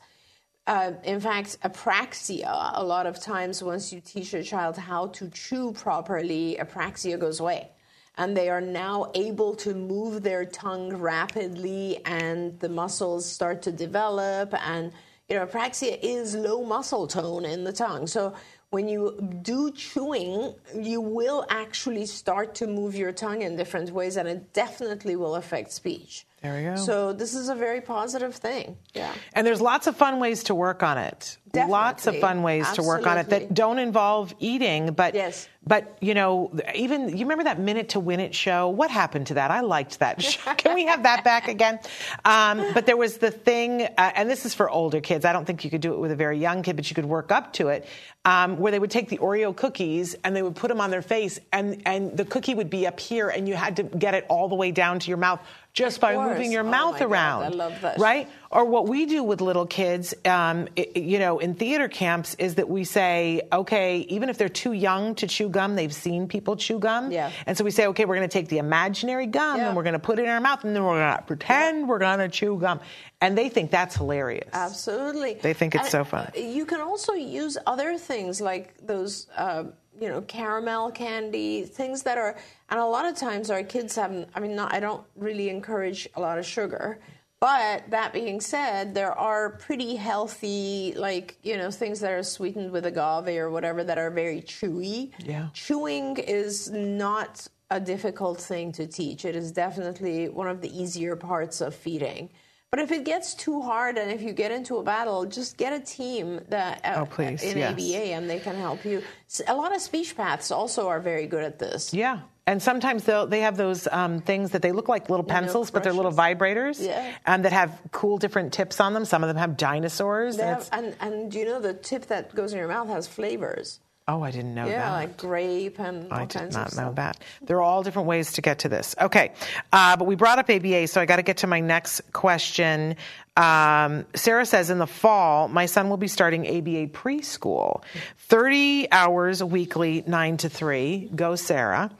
Uh, in fact, apraxia, a lot of times once you teach a child how to chew properly, apraxia goes away. And they are now able to move their tongue rapidly, and the muscles start to develop. And, you know, apraxia is low muscle tone in the tongue. So when you do chewing, you will actually start to move your tongue in different ways, and it definitely will affect speech. There we go. So this is a very positive thing. Yeah. And there's lots of fun ways to work on it. Lots of fun ways to work on it that don't involve eating, but Yes. But you know, even you remember that minute to win it show? What happened to that? I liked that <laughs> show. Can we have that back again? Um, but there was the thing, uh, and this is for older kids. I don't think you could do it with a very young kid, but you could work up to it, um, where they would take the Oreo cookies and they would put them on their face, and and the cookie would be up here, and you had to get it all the way down to your mouth just by moving your Oh mouth God, around. I love that. Right? Or what we do with little kids, um, i- you know, in theater camps is that we say, okay, even if they're too young to chew gum, they've seen people chew gum. Yeah. And so we say, okay, we're going to take the imaginary gum Yeah. and we're going to put it in our mouth and then we're going to pretend we're going to chew gum. And they think that's hilarious. Absolutely. They think it's And, so fun. You can also use other things like those, uh, you know, caramel candy, things that are, and a lot of times our kids have, I mean, not, I don't really encourage a lot of sugar. But that being said, there are pretty healthy, like, you know, things that are sweetened with agave or whatever that are very chewy. Yeah. Chewing is not a difficult thing to teach. It is definitely one of the easier parts of feeding. But if it gets too hard and if you get into a battle, just get a team that uh, Oh, please, in yes. ABA and they can help you. A lot of speech paths also are very good at this. Yeah. And sometimes they have those um, things that they look like little pencils, but they're little vibrators Yeah. um, that have cool different tips on them. Some of them have dinosaurs. And have- and, and do you know the tip that goes in your mouth has flavors? Oh, I didn't know yeah, that. Yeah, like grape and all I did not know that. There are all different ways to get to this. Okay, uh, but we brought up ABA, so I got to get to my next question. Um, Sarah says, in the fall, my son will be starting ABA preschool, 30 hours weekly, 9 to 3. Go, Sarah.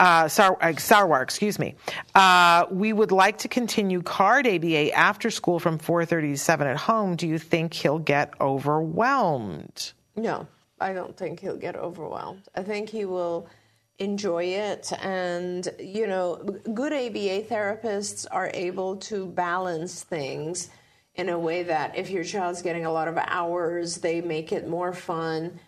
Uh, Sar- uh, Sarwar, excuse me. Uh, we would like to continue CARD ABA after school from 4.30 to 7 at home. Do you think he'll get overwhelmed? No, I don't think he'll get overwhelmed. I think he will enjoy it. And, you know, good ABA therapists are able to balance things in a way that if your child's getting a lot of hours, they make it more fun,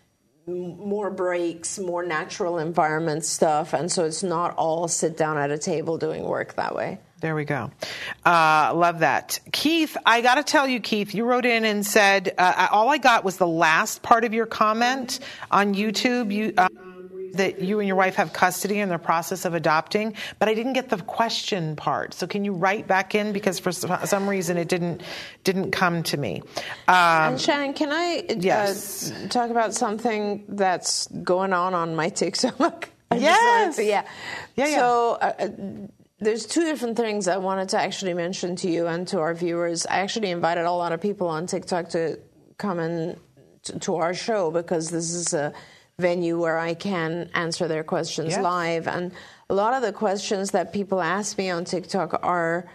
more breaks, more natural environment stuff. And so it's not all sit down at a table doing work that way. There we go. Uh, love that. Keith, I got to tell you, Keith, you wrote in and said, uh, all I got was the last part of your comment on YouTube. You, uh, that you and your wife have custody in the process of adopting, but I didn't get the question part. So can you write back in because for some reason it didn't didn't come to me. Um, And Shannon, can I uh, Yes. talk about something that's going on on my TikTok? <laughs> Yes. to- yeah. Yeah, yeah. So uh, uh, there's two different things I wanted to actually mention to you and to our viewers. I actually invited a lot of people on TikTok to come in to, to our show because this is a venue where I can answer their questions Yes. live. And a lot of the questions that people ask me on TikTok are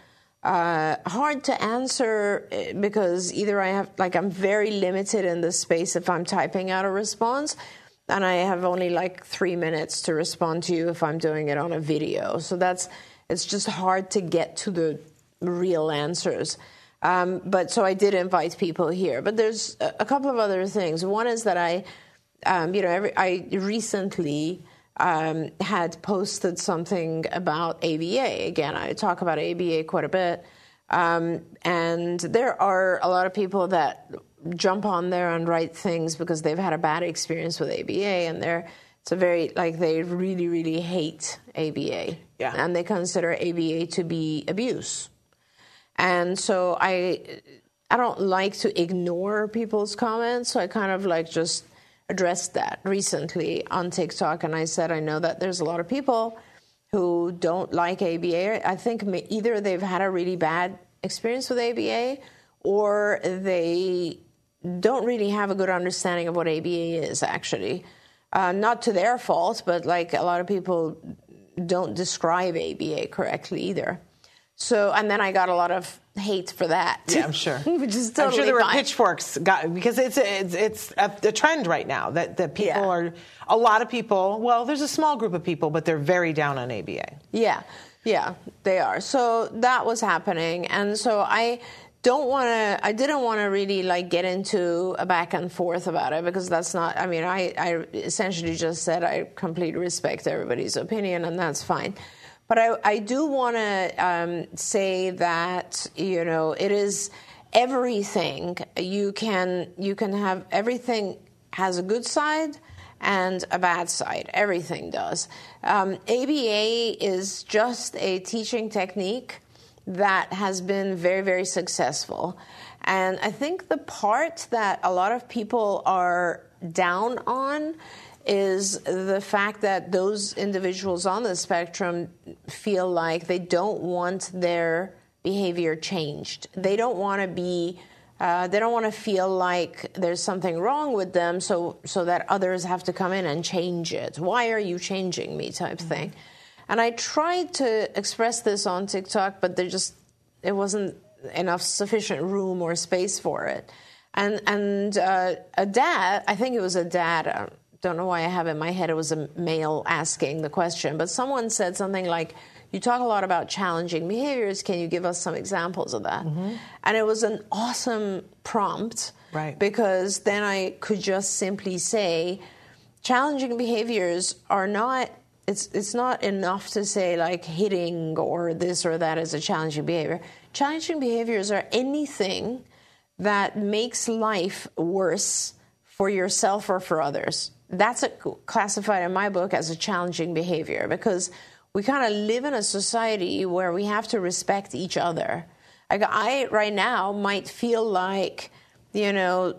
uh, hard to answer eh, because either I have, like, I'm very limited in the space if I'm typing out a response, and I have only like three minutes to respond to you if I'm doing it on a video. So that's, it's just hard to get to the real answers. Um, but so I did invite people here. But there's a, couple of other things. One is that I, um, you know, every, I recently um, had posted something about ABA. Again, I talk about ABA quite a bit. Um, and there are a lot of people that jump on there and write things because they've had a bad experience with ABA, and they're it's a very like they really really hate ABA, Yeah. and they consider ABA to be abuse. And so I I don't like to ignore people's comments, so I kind of like just addressed that recently on TikTok, and I said I know that there's a lot of people who don't like ABA. I think either they've had a really bad experience with ABA, or they don't really have a good understanding of what ABA is actually. Uh, not to their fault, but like a lot of people don't describe ABA correctly either. So, and then I got a lot of hate for that. Yeah, I'm sure. <laughs> Which is I'm sure there were fine. pitchforks got, because it's it's, it's a, a trend right now that, that people Yeah. are a lot of people. Well, there's a small group of people, but they're very down on ABA. Yeah, yeah, they are. So that was happening, and so I don't want to. I didn't want to really like get into a back and forth about it because that's not. I mean, I, I essentially just said I completely respect everybody's opinion, and that's fine. But I, I do want to um, say that you know it is everything. You can you can have everything has a good side and a bad side. Everything does. Um, ABA is just a teaching technique that has been very, very successful. And I think the part that a lot of people are down on is the fact that those individuals on the spectrum feel like they don't want their behavior changed. They don't want to be uh, they don't want to feel like there's something wrong with them, so so that others have to come in and change it. Why are you changing me? Type thing. And I tried to express this on TikTok, but there just it wasn't enough sufficient room or space for it. And and uh, a dad, I think it was a dad. I don't know why I have it in my head it was a male asking the question, but someone said something like. You talk a lot about challenging behaviors. Can you give us some examples of that? And it was an awesome prompt. Right. Because then I could just simply say, challenging behaviors are not it's it's not enough to say like hitting or this or that is a challenging behavior. Challenging behaviors are anything that makes life worse for yourself or for others. That's classified in my book as a challenging behavior because we kind of live in a society where we have to respect each other. Like I right now might feel like you know,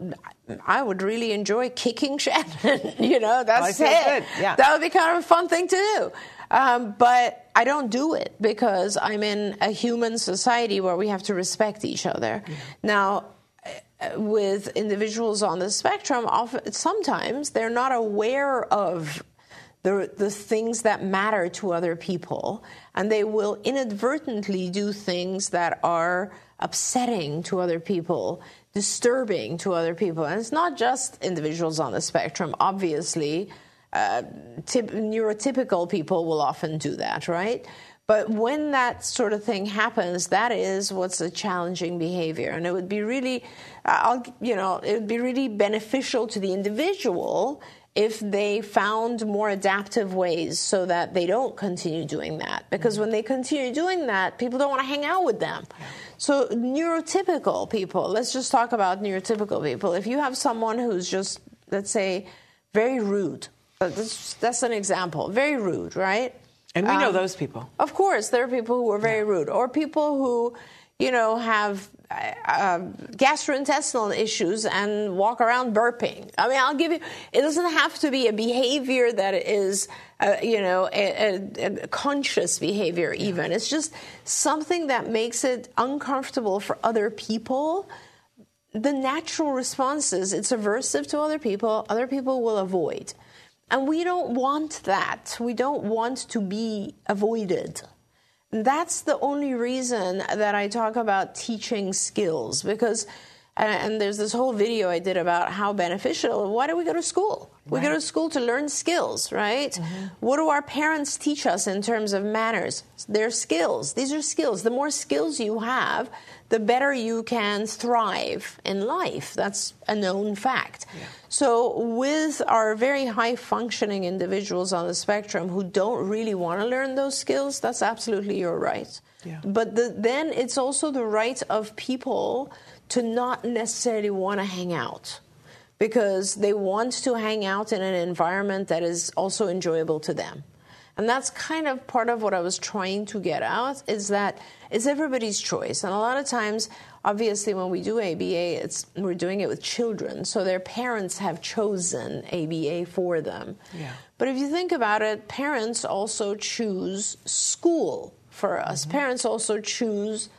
I would really enjoy kicking <laughs> Shannon. you know, that's it. good, yeah. That would be kind of a fun thing to do. Um, but I don't do it because I'm in a human society where we have to respect each other. Now, uh, with individuals on the spectrum, often, sometimes they're not aware of the, the things that matter to other people, and they will inadvertently do things that are upsetting to other people, disturbing to other people. And it's not just individuals on the spectrum, obviously. Uh, typ- neurotypical people will often do that, right? But when that sort of thing happens, that is what's a challenging behavior, and it would be really, uh, I'll, you know, it would be really beneficial to the individual if they found more adaptive ways so that they don't continue doing that. Because when they continue doing that, people don't want to hang out with them. So neurotypical people, let's just talk about neurotypical people. If you have someone who's just, let's say, very rude, uh, that's, that's an example, very rude, right? And we know Um, those people. Of course, there are people who are very rude, or people who, you know, have uh, gastrointestinal issues and walk around burping. I mean, I'll give you. It doesn't have to be a behavior that is, uh, you know, a, a, a conscious behavior. Even it's just something that makes it uncomfortable for other people. The natural response is it's aversive to other people. Other people will avoid. And we don't want that. We don't want to be avoided. That's the only reason that I talk about teaching skills because and, there's this whole video I did about how beneficial. Why do we go to school? We go to school to learn skills, right? Mm-hmm. What do our parents teach us in terms of manners? They're skills. These are skills. The more skills you have, the better you can thrive in life. That's a known fact. Yeah. So, with our very high functioning individuals on the spectrum who don't really want to learn those skills, that's absolutely your right. Yeah. But the, then it's also the right of people to not necessarily want to hang out because they want to hang out in an environment that is also enjoyable to them. And that's kind of part of what I was trying to get out is that it's everybody's choice. And a lot of times, obviously, when we do ABA, it's we're doing it with children, so their parents have chosen ABA for them. Yeah. But if you think about it, parents also choose school for us. Mm-hmm. Parents also choose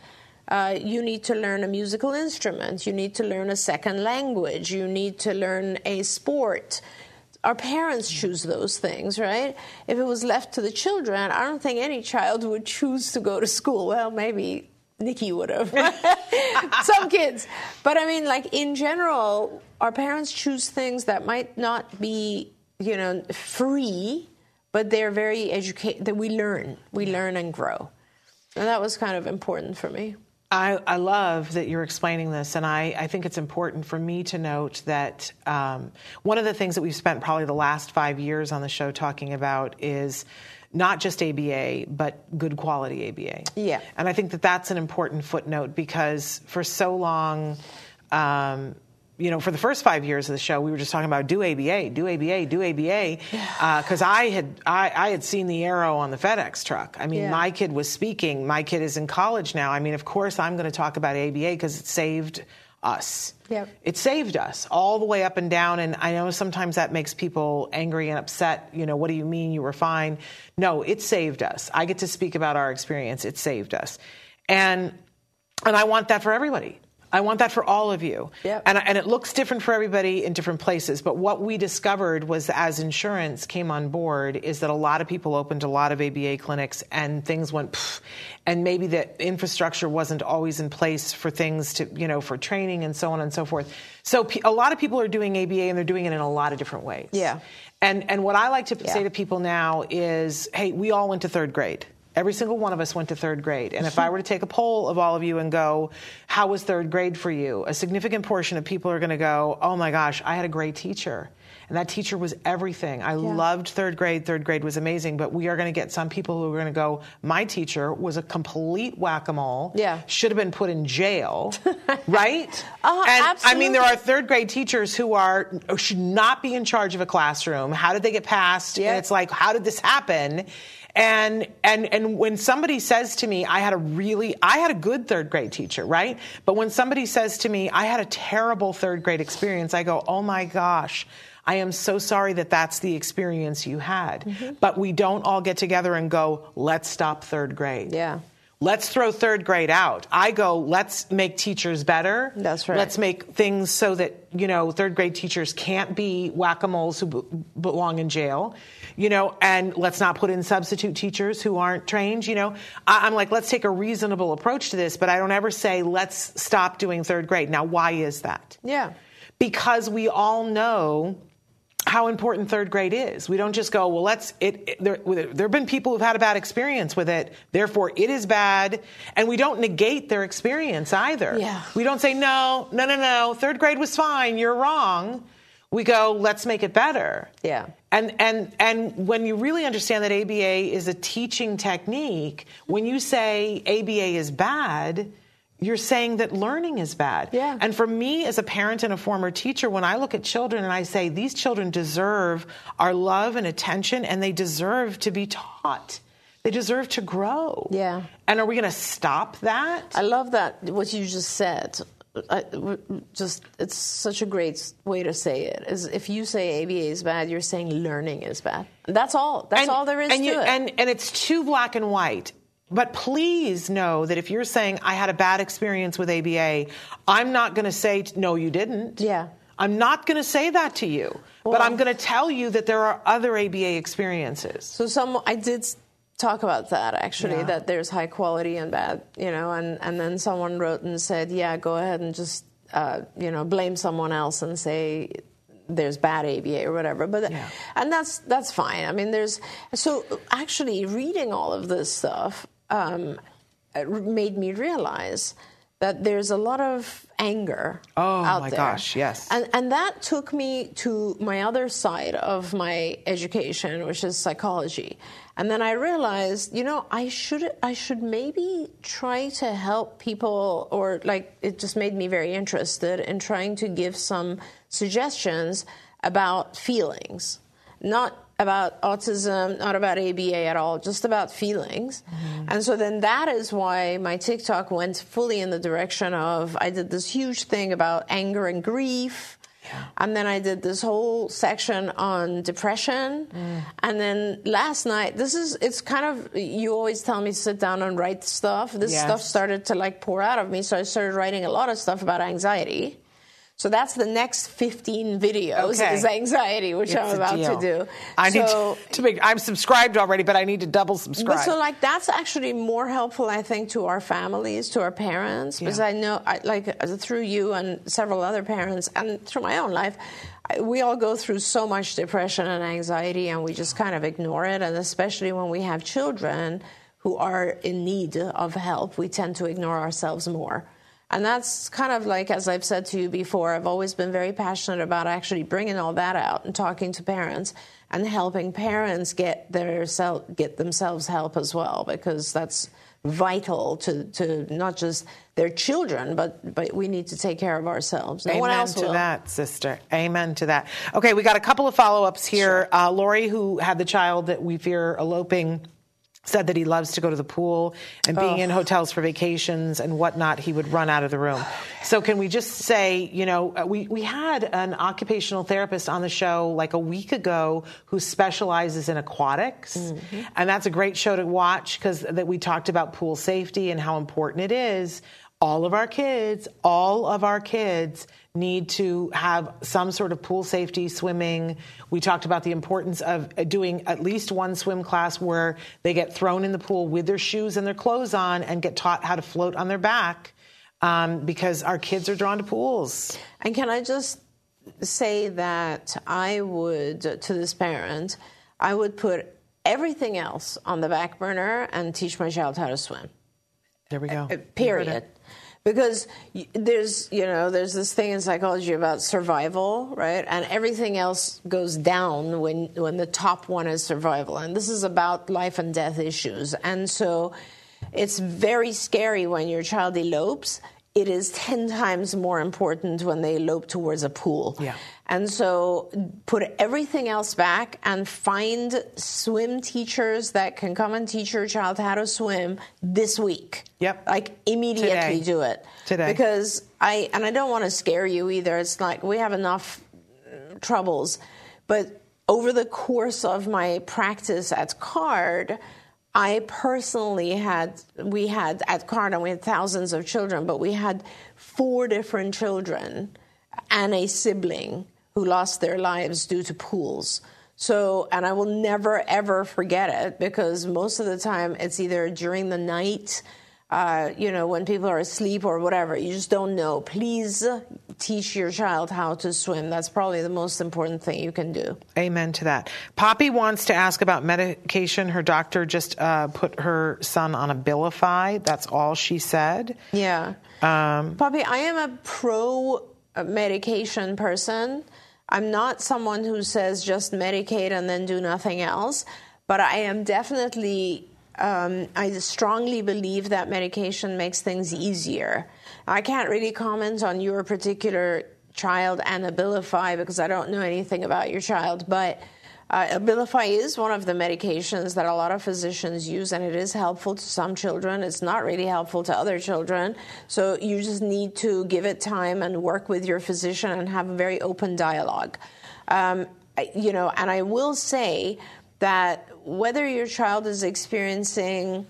uh, you need to learn a musical instrument, you need to learn a second language, you need to learn a sport. Our parents choose those things, right? If it was left to the children, I don't think any child would choose to go to school. Well, maybe Nikki would have. <laughs> Some kids. But I mean, like in general, our parents choose things that might not be, you know, free, but they're very educated, that we learn. We learn and grow. And that was kind of important for me. I, I, love that you're explaining this, and I, I, think it's important for me to note that um, one of the things that we've spent probably the last five years on the show talking about is not just ABA, but good quality ABA. Yeah. And I think that that's an important footnote because for so long, um, you know, for the first five years of the show, we were just talking about do ABA, do ABA, do ABA, because uh, I had I, I, had seen the arrow on the FedEx truck. I mean, yeah. my kid was speaking. My kid is in college now. I mean, of course, I'm going to talk about ABA because it saved us. Yep. It saved us all the way up and down. And I know sometimes that makes people angry and upset. You know, what do you mean you were fine? No, it saved us. I get to speak about our experience. It saved us, and and I want that for everybody. I want that for all of you. Yep. And, and it looks different for everybody in different places. But what we discovered was as insurance came on board is that a lot of people opened a lot of ABA clinics and things went, pff, and maybe the infrastructure wasn't always in place for things to, you know, for training and so on and so forth. So a lot of people are doing ABA and they're doing it in a lot of different ways. Yeah. And, and what I like to yeah. say to people now is, hey, we all went to third grade. Every single one of us went to third grade. And if I were to take a poll of all of you and go, how was third grade for you? A significant portion of people are going to go, oh my gosh, I had a great teacher. And that teacher was everything. I yeah. loved third grade. Third grade was amazing. But we are going to get some people who are going to go, my teacher was a complete whack a mole. Yeah. Should have been put in jail. <laughs> right? Uh, and absolutely. I mean, there are third grade teachers who are should not be in charge of a classroom. How did they get passed? Yeah. And it's like, how did this happen? And and and when somebody says to me, I had a really I had a good third grade teacher, right? But when somebody says to me, I had a terrible third grade experience, I go, "Oh my gosh, I am so sorry that that's the experience you had." Mm-hmm. But we don't all get together and go, "Let's stop third grade." Yeah. Let's throw third grade out. I go, let's make teachers better. That's right. Let's make things so that, you know, third grade teachers can't be whack a moles who b- belong in jail you know, and let's not put in substitute teachers who aren't trained, you know. I, am like, let's take a reasonable approach to this, but I don't ever say, let's stop doing third grade. Now, why is that? Yeah. Because we all know how important third grade is. We don't just go, well, let's, it, it there, there have been people who've had a bad experience with it, therefore it is bad, and we don't negate their experience either. Yeah. We don't say, no, no, no, no, third grade was fine, you're wrong we go, let's make it better. Yeah. And and and when you really understand that ABA is a teaching technique, when you say ABA is bad, you're saying that learning is bad. Yeah. And for me as a parent and a former teacher, when I look at children and I say these children deserve our love and attention and they deserve to be taught. They deserve to grow. Yeah. And are we going to stop that? I love that what you just said. I, just it's such a great way to say it. Is if you say ABA is bad, you're saying learning is bad. That's all. That's and, all there is and to you, it. And and it's too black and white. But please know that if you're saying I had a bad experience with ABA, I'm not going to say no, you didn't. Yeah. I'm not going to say that to you, but I'm going to tell you that there are other ABA experiences. So some I did talk about that actually Yeah. that there's high quality and bad, you know, and and then someone wrote and said, yeah, go ahead and just uh, you know blame someone else and say there's bad ABA or whatever. But Yeah. and that's that's fine. I mean, there's so actually reading all of this stuff um, it made me realize that there's a lot of anger Oh, out my there. gosh, yes. And and that took me to my other side of my education, which is psychology. And then I realized, you know, I should I should maybe try to help people or like it just made me very interested in trying to give some suggestions about feelings. Not about autism, not about ABA at all, just about feelings. Mm-hmm. And so then that is why my TikTok went fully in the direction of I did this huge thing about anger and grief. And then I did this whole section on depression. Mm. And then last night, this is, it's kind of, you always tell me to sit down and write stuff. This Yes. stuff started to like pour out of me. So I started writing a lot of stuff about anxiety. So that's the next 15 videos Okay. is anxiety, which It's I'm about deal. to do. I need to, to make. I'm subscribed already, but I need to double subscribe. but so like that's actually more helpful, I think, to our families, to our parents, because I know, I, like through you and several other parents, and through my own life, I, we all go through so much depression and anxiety, and we just kind of ignore it. And especially when we have children who are in need of help, we tend to ignore ourselves more. And that's kind of like, as I've said to you before, I've always been very passionate about actually bringing all that out and talking to parents and helping parents get their self, get themselves help as well, because that's vital to, to not just their children, but, but we need to take care of ourselves. No Amen one else to will. that, sister. Amen to that. Okay, we got a couple of follow ups here. Uh, Lori, who had the child that we fear eloping, said that he loves to go to the pool and being in hotels for vacations and whatnot, he would run out of the room. So, can we just say, you know, uh, we, we had an occupational therapist on the show like a week ago who specializes in aquatics. Mm-hmm. And that's a great show to watch because that we talked about pool safety and how important it is all of our kids, all of our kids need to have some sort of pool safety, swimming. We talked about the importance of doing at least one swim class where they get thrown in the pool with their shoes and their clothes on and get taught how to float on their back um, because our kids are drawn to pools. And can I just say that I would, to this parent, I would put everything else on the back burner and teach my child how to swim. There we go. Uh, period. because there's you know there's this thing in psychology about survival right? And everything else goes down when when the top one is survival. And this is about life and death issues. And so it's very scary when your child elopes. It is 10 times more important when they elope towards a pool. Yeah. And so put everything else back and find swim teachers that can come and teach your child how to swim this week. Yep. Like immediately Today. do it. Today. Because I, and I don't want to scare you either. It's like we have enough uh, troubles. But over the course of my practice at CARD, I personally had, we had at CARD, and we had thousands of children, but we had four different children and a sibling who lost their lives due to pools. So, and I will never ever forget it because most of the time it's either during the night, uh, you know, when people are asleep or whatever. You just don't know. Please teach your child how to swim. That's probably the most important thing you can do. Amen to that. Poppy wants to ask about medication. Her doctor just uh, put her son on Abilify. That's all she said. Yeah. Um, Poppy, I am a pro medication person. I'm not someone who says just medicate and then do nothing else, but I am definitely, um, I strongly believe that medication makes things easier. I can't really comment on your particular child and Abilify because I don't know anything about your child, but uh, Abilify is one of the medications that a lot of physicians use, and it is helpful to some children. It's not really helpful to other children. So you just need to give it time and work with your physician and have a very open dialogue. Um, you know, and I will say that whether your child is experiencing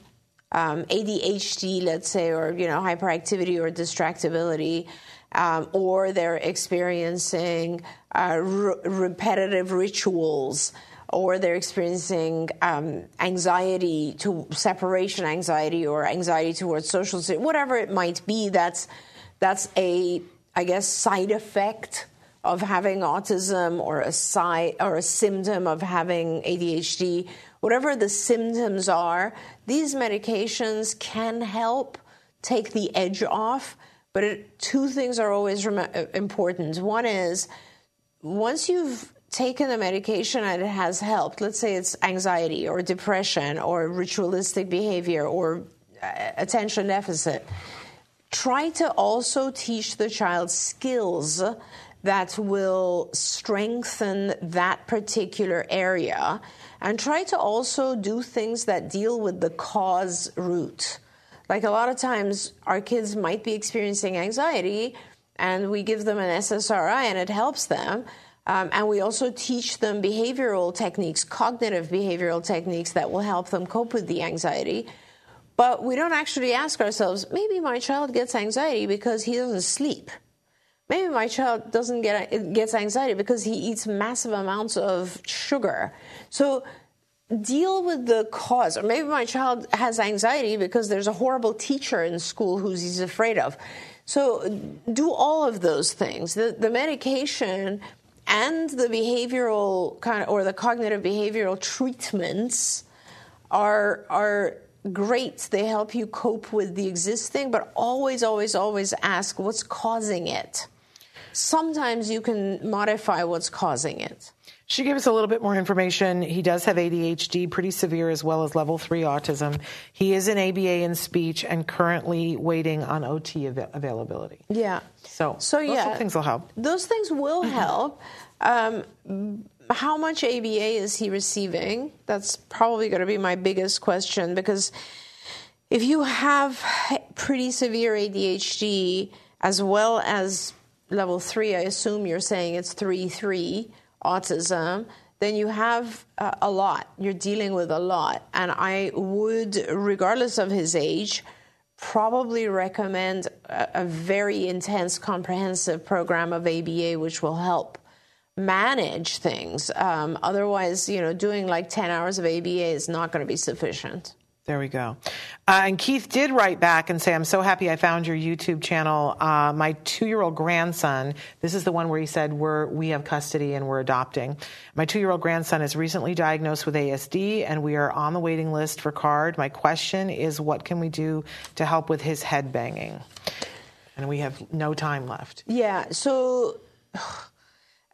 um, ADHD, let's say, or you know hyperactivity or distractibility, um, or they're experiencing uh, repetitive rituals, or they're experiencing um, anxiety to separation anxiety or anxiety towards social, whatever it might be. That's that's a I guess side effect of having autism or a side or a symptom of having ADHD. Whatever the symptoms are, these medications can help take the edge off. But it, two things are always rem- important. One is once you've taken a medication and it has helped, let's say it's anxiety or depression or ritualistic behavior or uh, attention deficit, try to also teach the child skills that will strengthen that particular area and try to also do things that deal with the cause root. Like a lot of times, our kids might be experiencing anxiety, and we give them an SSRI and it helps them. Um, and we also teach them behavioral techniques, cognitive behavioral techniques that will help them cope with the anxiety. But we don't actually ask ourselves, maybe my child gets anxiety because he doesn't sleep. Maybe my child doesn't get gets anxiety because he eats massive amounts of sugar. So deal with the cause. Or maybe my child has anxiety because there's a horrible teacher in school who's he's afraid of. So do all of those things. The, the medication and the behavioral kind of, or the cognitive behavioral treatments are are great. They help you cope with the existing, but always, always, always ask what's causing it. Sometimes you can modify what's causing it. She gave us a little bit more information. He does have ADHD, pretty severe, as well as level three autism. He is an ABA in speech and currently waiting on OT av- availability. Yeah. So, so yeah, things will help. Those things will mm-hmm. help. Um, how much ABA is he receiving? That's probably going to be my biggest question because if you have pretty severe ADHD as well as level three, I assume you're saying it's three three autism, then you have uh, a lot. You're dealing with a lot. And I would, regardless of his age, probably recommend a, a very intense, comprehensive program of ABA, which will help manage things. Um, otherwise, you know, doing like 10 hours of ABA is not going to be sufficient. There we go. Uh, and Keith did write back and say, I'm so happy I found your YouTube channel. Uh, my two year old grandson, this is the one where he said, we're, we have custody and we're adopting. My two year old grandson is recently diagnosed with ASD and we are on the waiting list for CARD. My question is, what can we do to help with his head banging? And we have no time left. Yeah, so.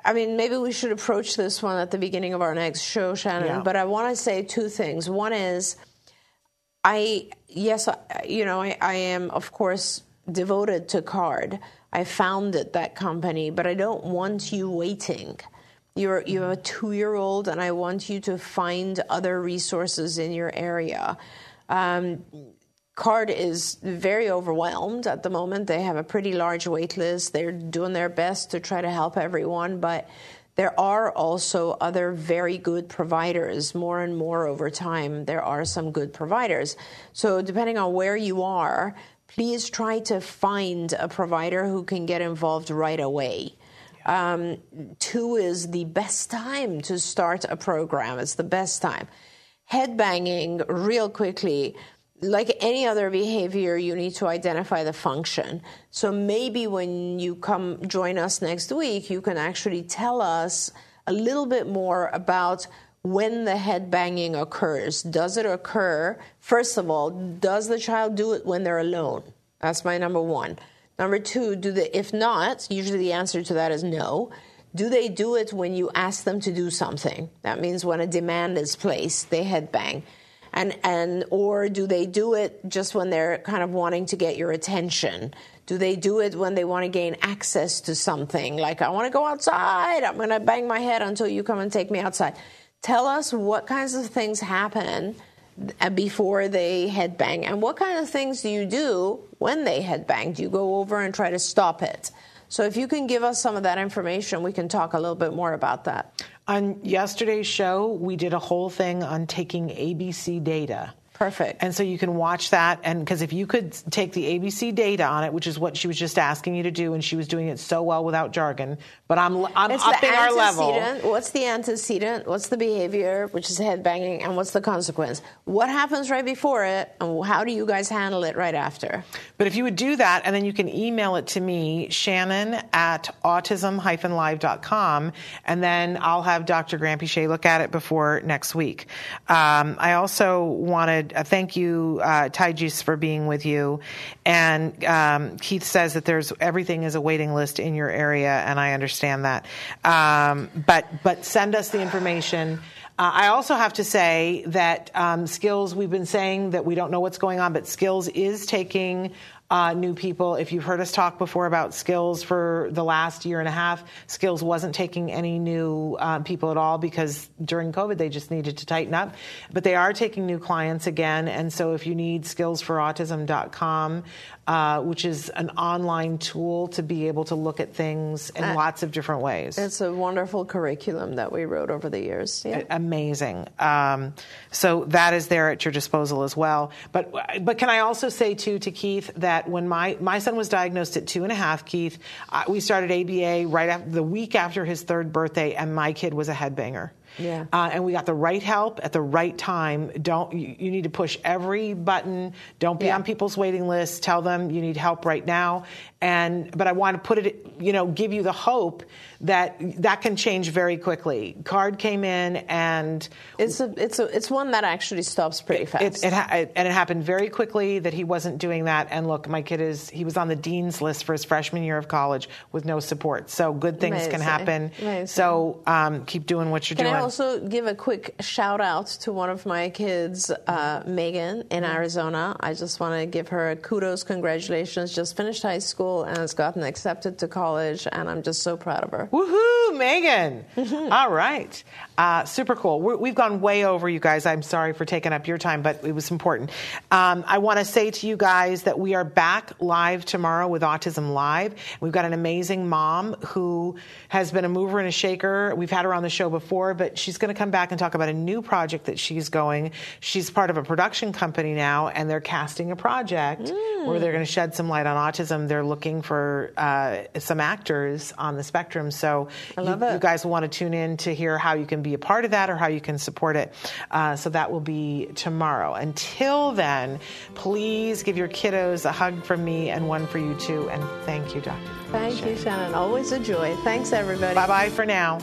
I mean, maybe we should approach this one at the beginning of our next show, Shannon. Yeah. But I want to say two things. One is, I yes, you know, I, I am of course devoted to Card. I founded that company, but I don't want you waiting. You're you have a two year old, and I want you to find other resources in your area. Um, Card is very overwhelmed at the moment. They have a pretty large wait list. They're doing their best to try to help everyone, but there are also other very good providers. More and more over time, there are some good providers. So, depending on where you are, please try to find a provider who can get involved right away. Um, two is the best time to start a program. It's the best time. Headbanging, real quickly like any other behavior, you need to identify the function. So maybe when you come join us next week, you can actually tell us a little bit more about when the head banging occurs. Does it occur, first of all, does the child do it when they're alone? That's my number one. Number two, do they, if not, usually the answer to that is no. Do they do it when you ask them to do something? That means when a demand is placed, they head bang and and or do they do it just when they're kind of wanting to get your attention? Do they do it when they want to gain access to something? Like i want to go outside. I'm going to bang my head until you come and take me outside. Tell us what kinds of things happen uh, before they headbang and what kind of things do you do when they headbang do you go over and try to stop it? So if you can give us some of that information we can talk a little bit more about that on yesterday's show, we did a whole thing on taking ABC data. Perfect. And so you can watch that. And because if you could take the ABC data on it, which is what she was just asking you to do, and she was doing it so well without jargon, but I'm, I'm It's upping the our level. What's the antecedent? What's the behavior, which is headbanging, and what's the consequence? What happens right before it, and how do you guys handle it right after? But if you would do that, and then you can email it to me, Shannon at autism-live.com, and then I'll have Dr. Granpeesheh look at it before next week. Um, I also wanted to thank you, uh, Taijis, for being with you. And um, Keith says that there's everything is a waiting list in your area, and I understand that. Um, but but send us the information. Uh, I also have to say that um, Skills, we've been saying that we don't know what's going on, but Skills is taking uh, new people. If you've heard us talk before about Skills for the last year and a half, Skills wasn't taking any new uh, people at all because during COVID they just needed to tighten up. But they are taking new clients again. And so if you need skillsforautism.com, uh, which is an online tool to be able to look at things in Uh, lots of different ways. It's a wonderful curriculum that we wrote over the years. Yeah. amazing. Um, so that is there at your disposal as well. But but can I also say too to Keith that when my my son was diagnosed at two and a half, Keith, uh, we started ABA right after the week after his third birthday, and my kid was a headbanger. Yeah. Uh, and we got the right help at the right time. Don't you, you need to push every button. Don't be Yeah. on people's waiting lists. Tell them you need help right now. And but I want to put it, you know, give you the hope that that can change very quickly. Card came in and It's a it's a it's one that actually stops pretty fast. it, it, it, and it happened very quickly that he wasn't doing that. And look, my kid is he was on the dean's list for his freshman year of college with no support. So good things can happen. Amazing. So um, keep doing what you're Can doing. I also give a quick shout out to one of my kids, uh, Megan, in Arizona? I just want to give her a kudos, congratulations. Just finished high school and has gotten accepted to college, and I'm just so proud of her. Woohoo, Megan! All right, uh, super cool. We're, we've gone way over, you guys. I'm sorry for taking up your time, but it was important. Um, I want to say to you guys that we are back live tomorrow with Autism Live. We've got an amazing mom who has been a mover and a shaker. We've had her on the show before, but she's going to come back and talk about a new project that she's going. She's part of a production company now, and they're casting a project where they're going to shed some light on autism. They're looking for uh, some actors on the spectrum. So you, you guys will want to tune in to hear how you can be a part of that or how you can support it. Uh, so that will be tomorrow. Until then, please give your kiddos a hug from me and one for you too. And thank you, Dr. Thank you, Shannon. Always a joy. Thanks, everybody. Bye bye for now.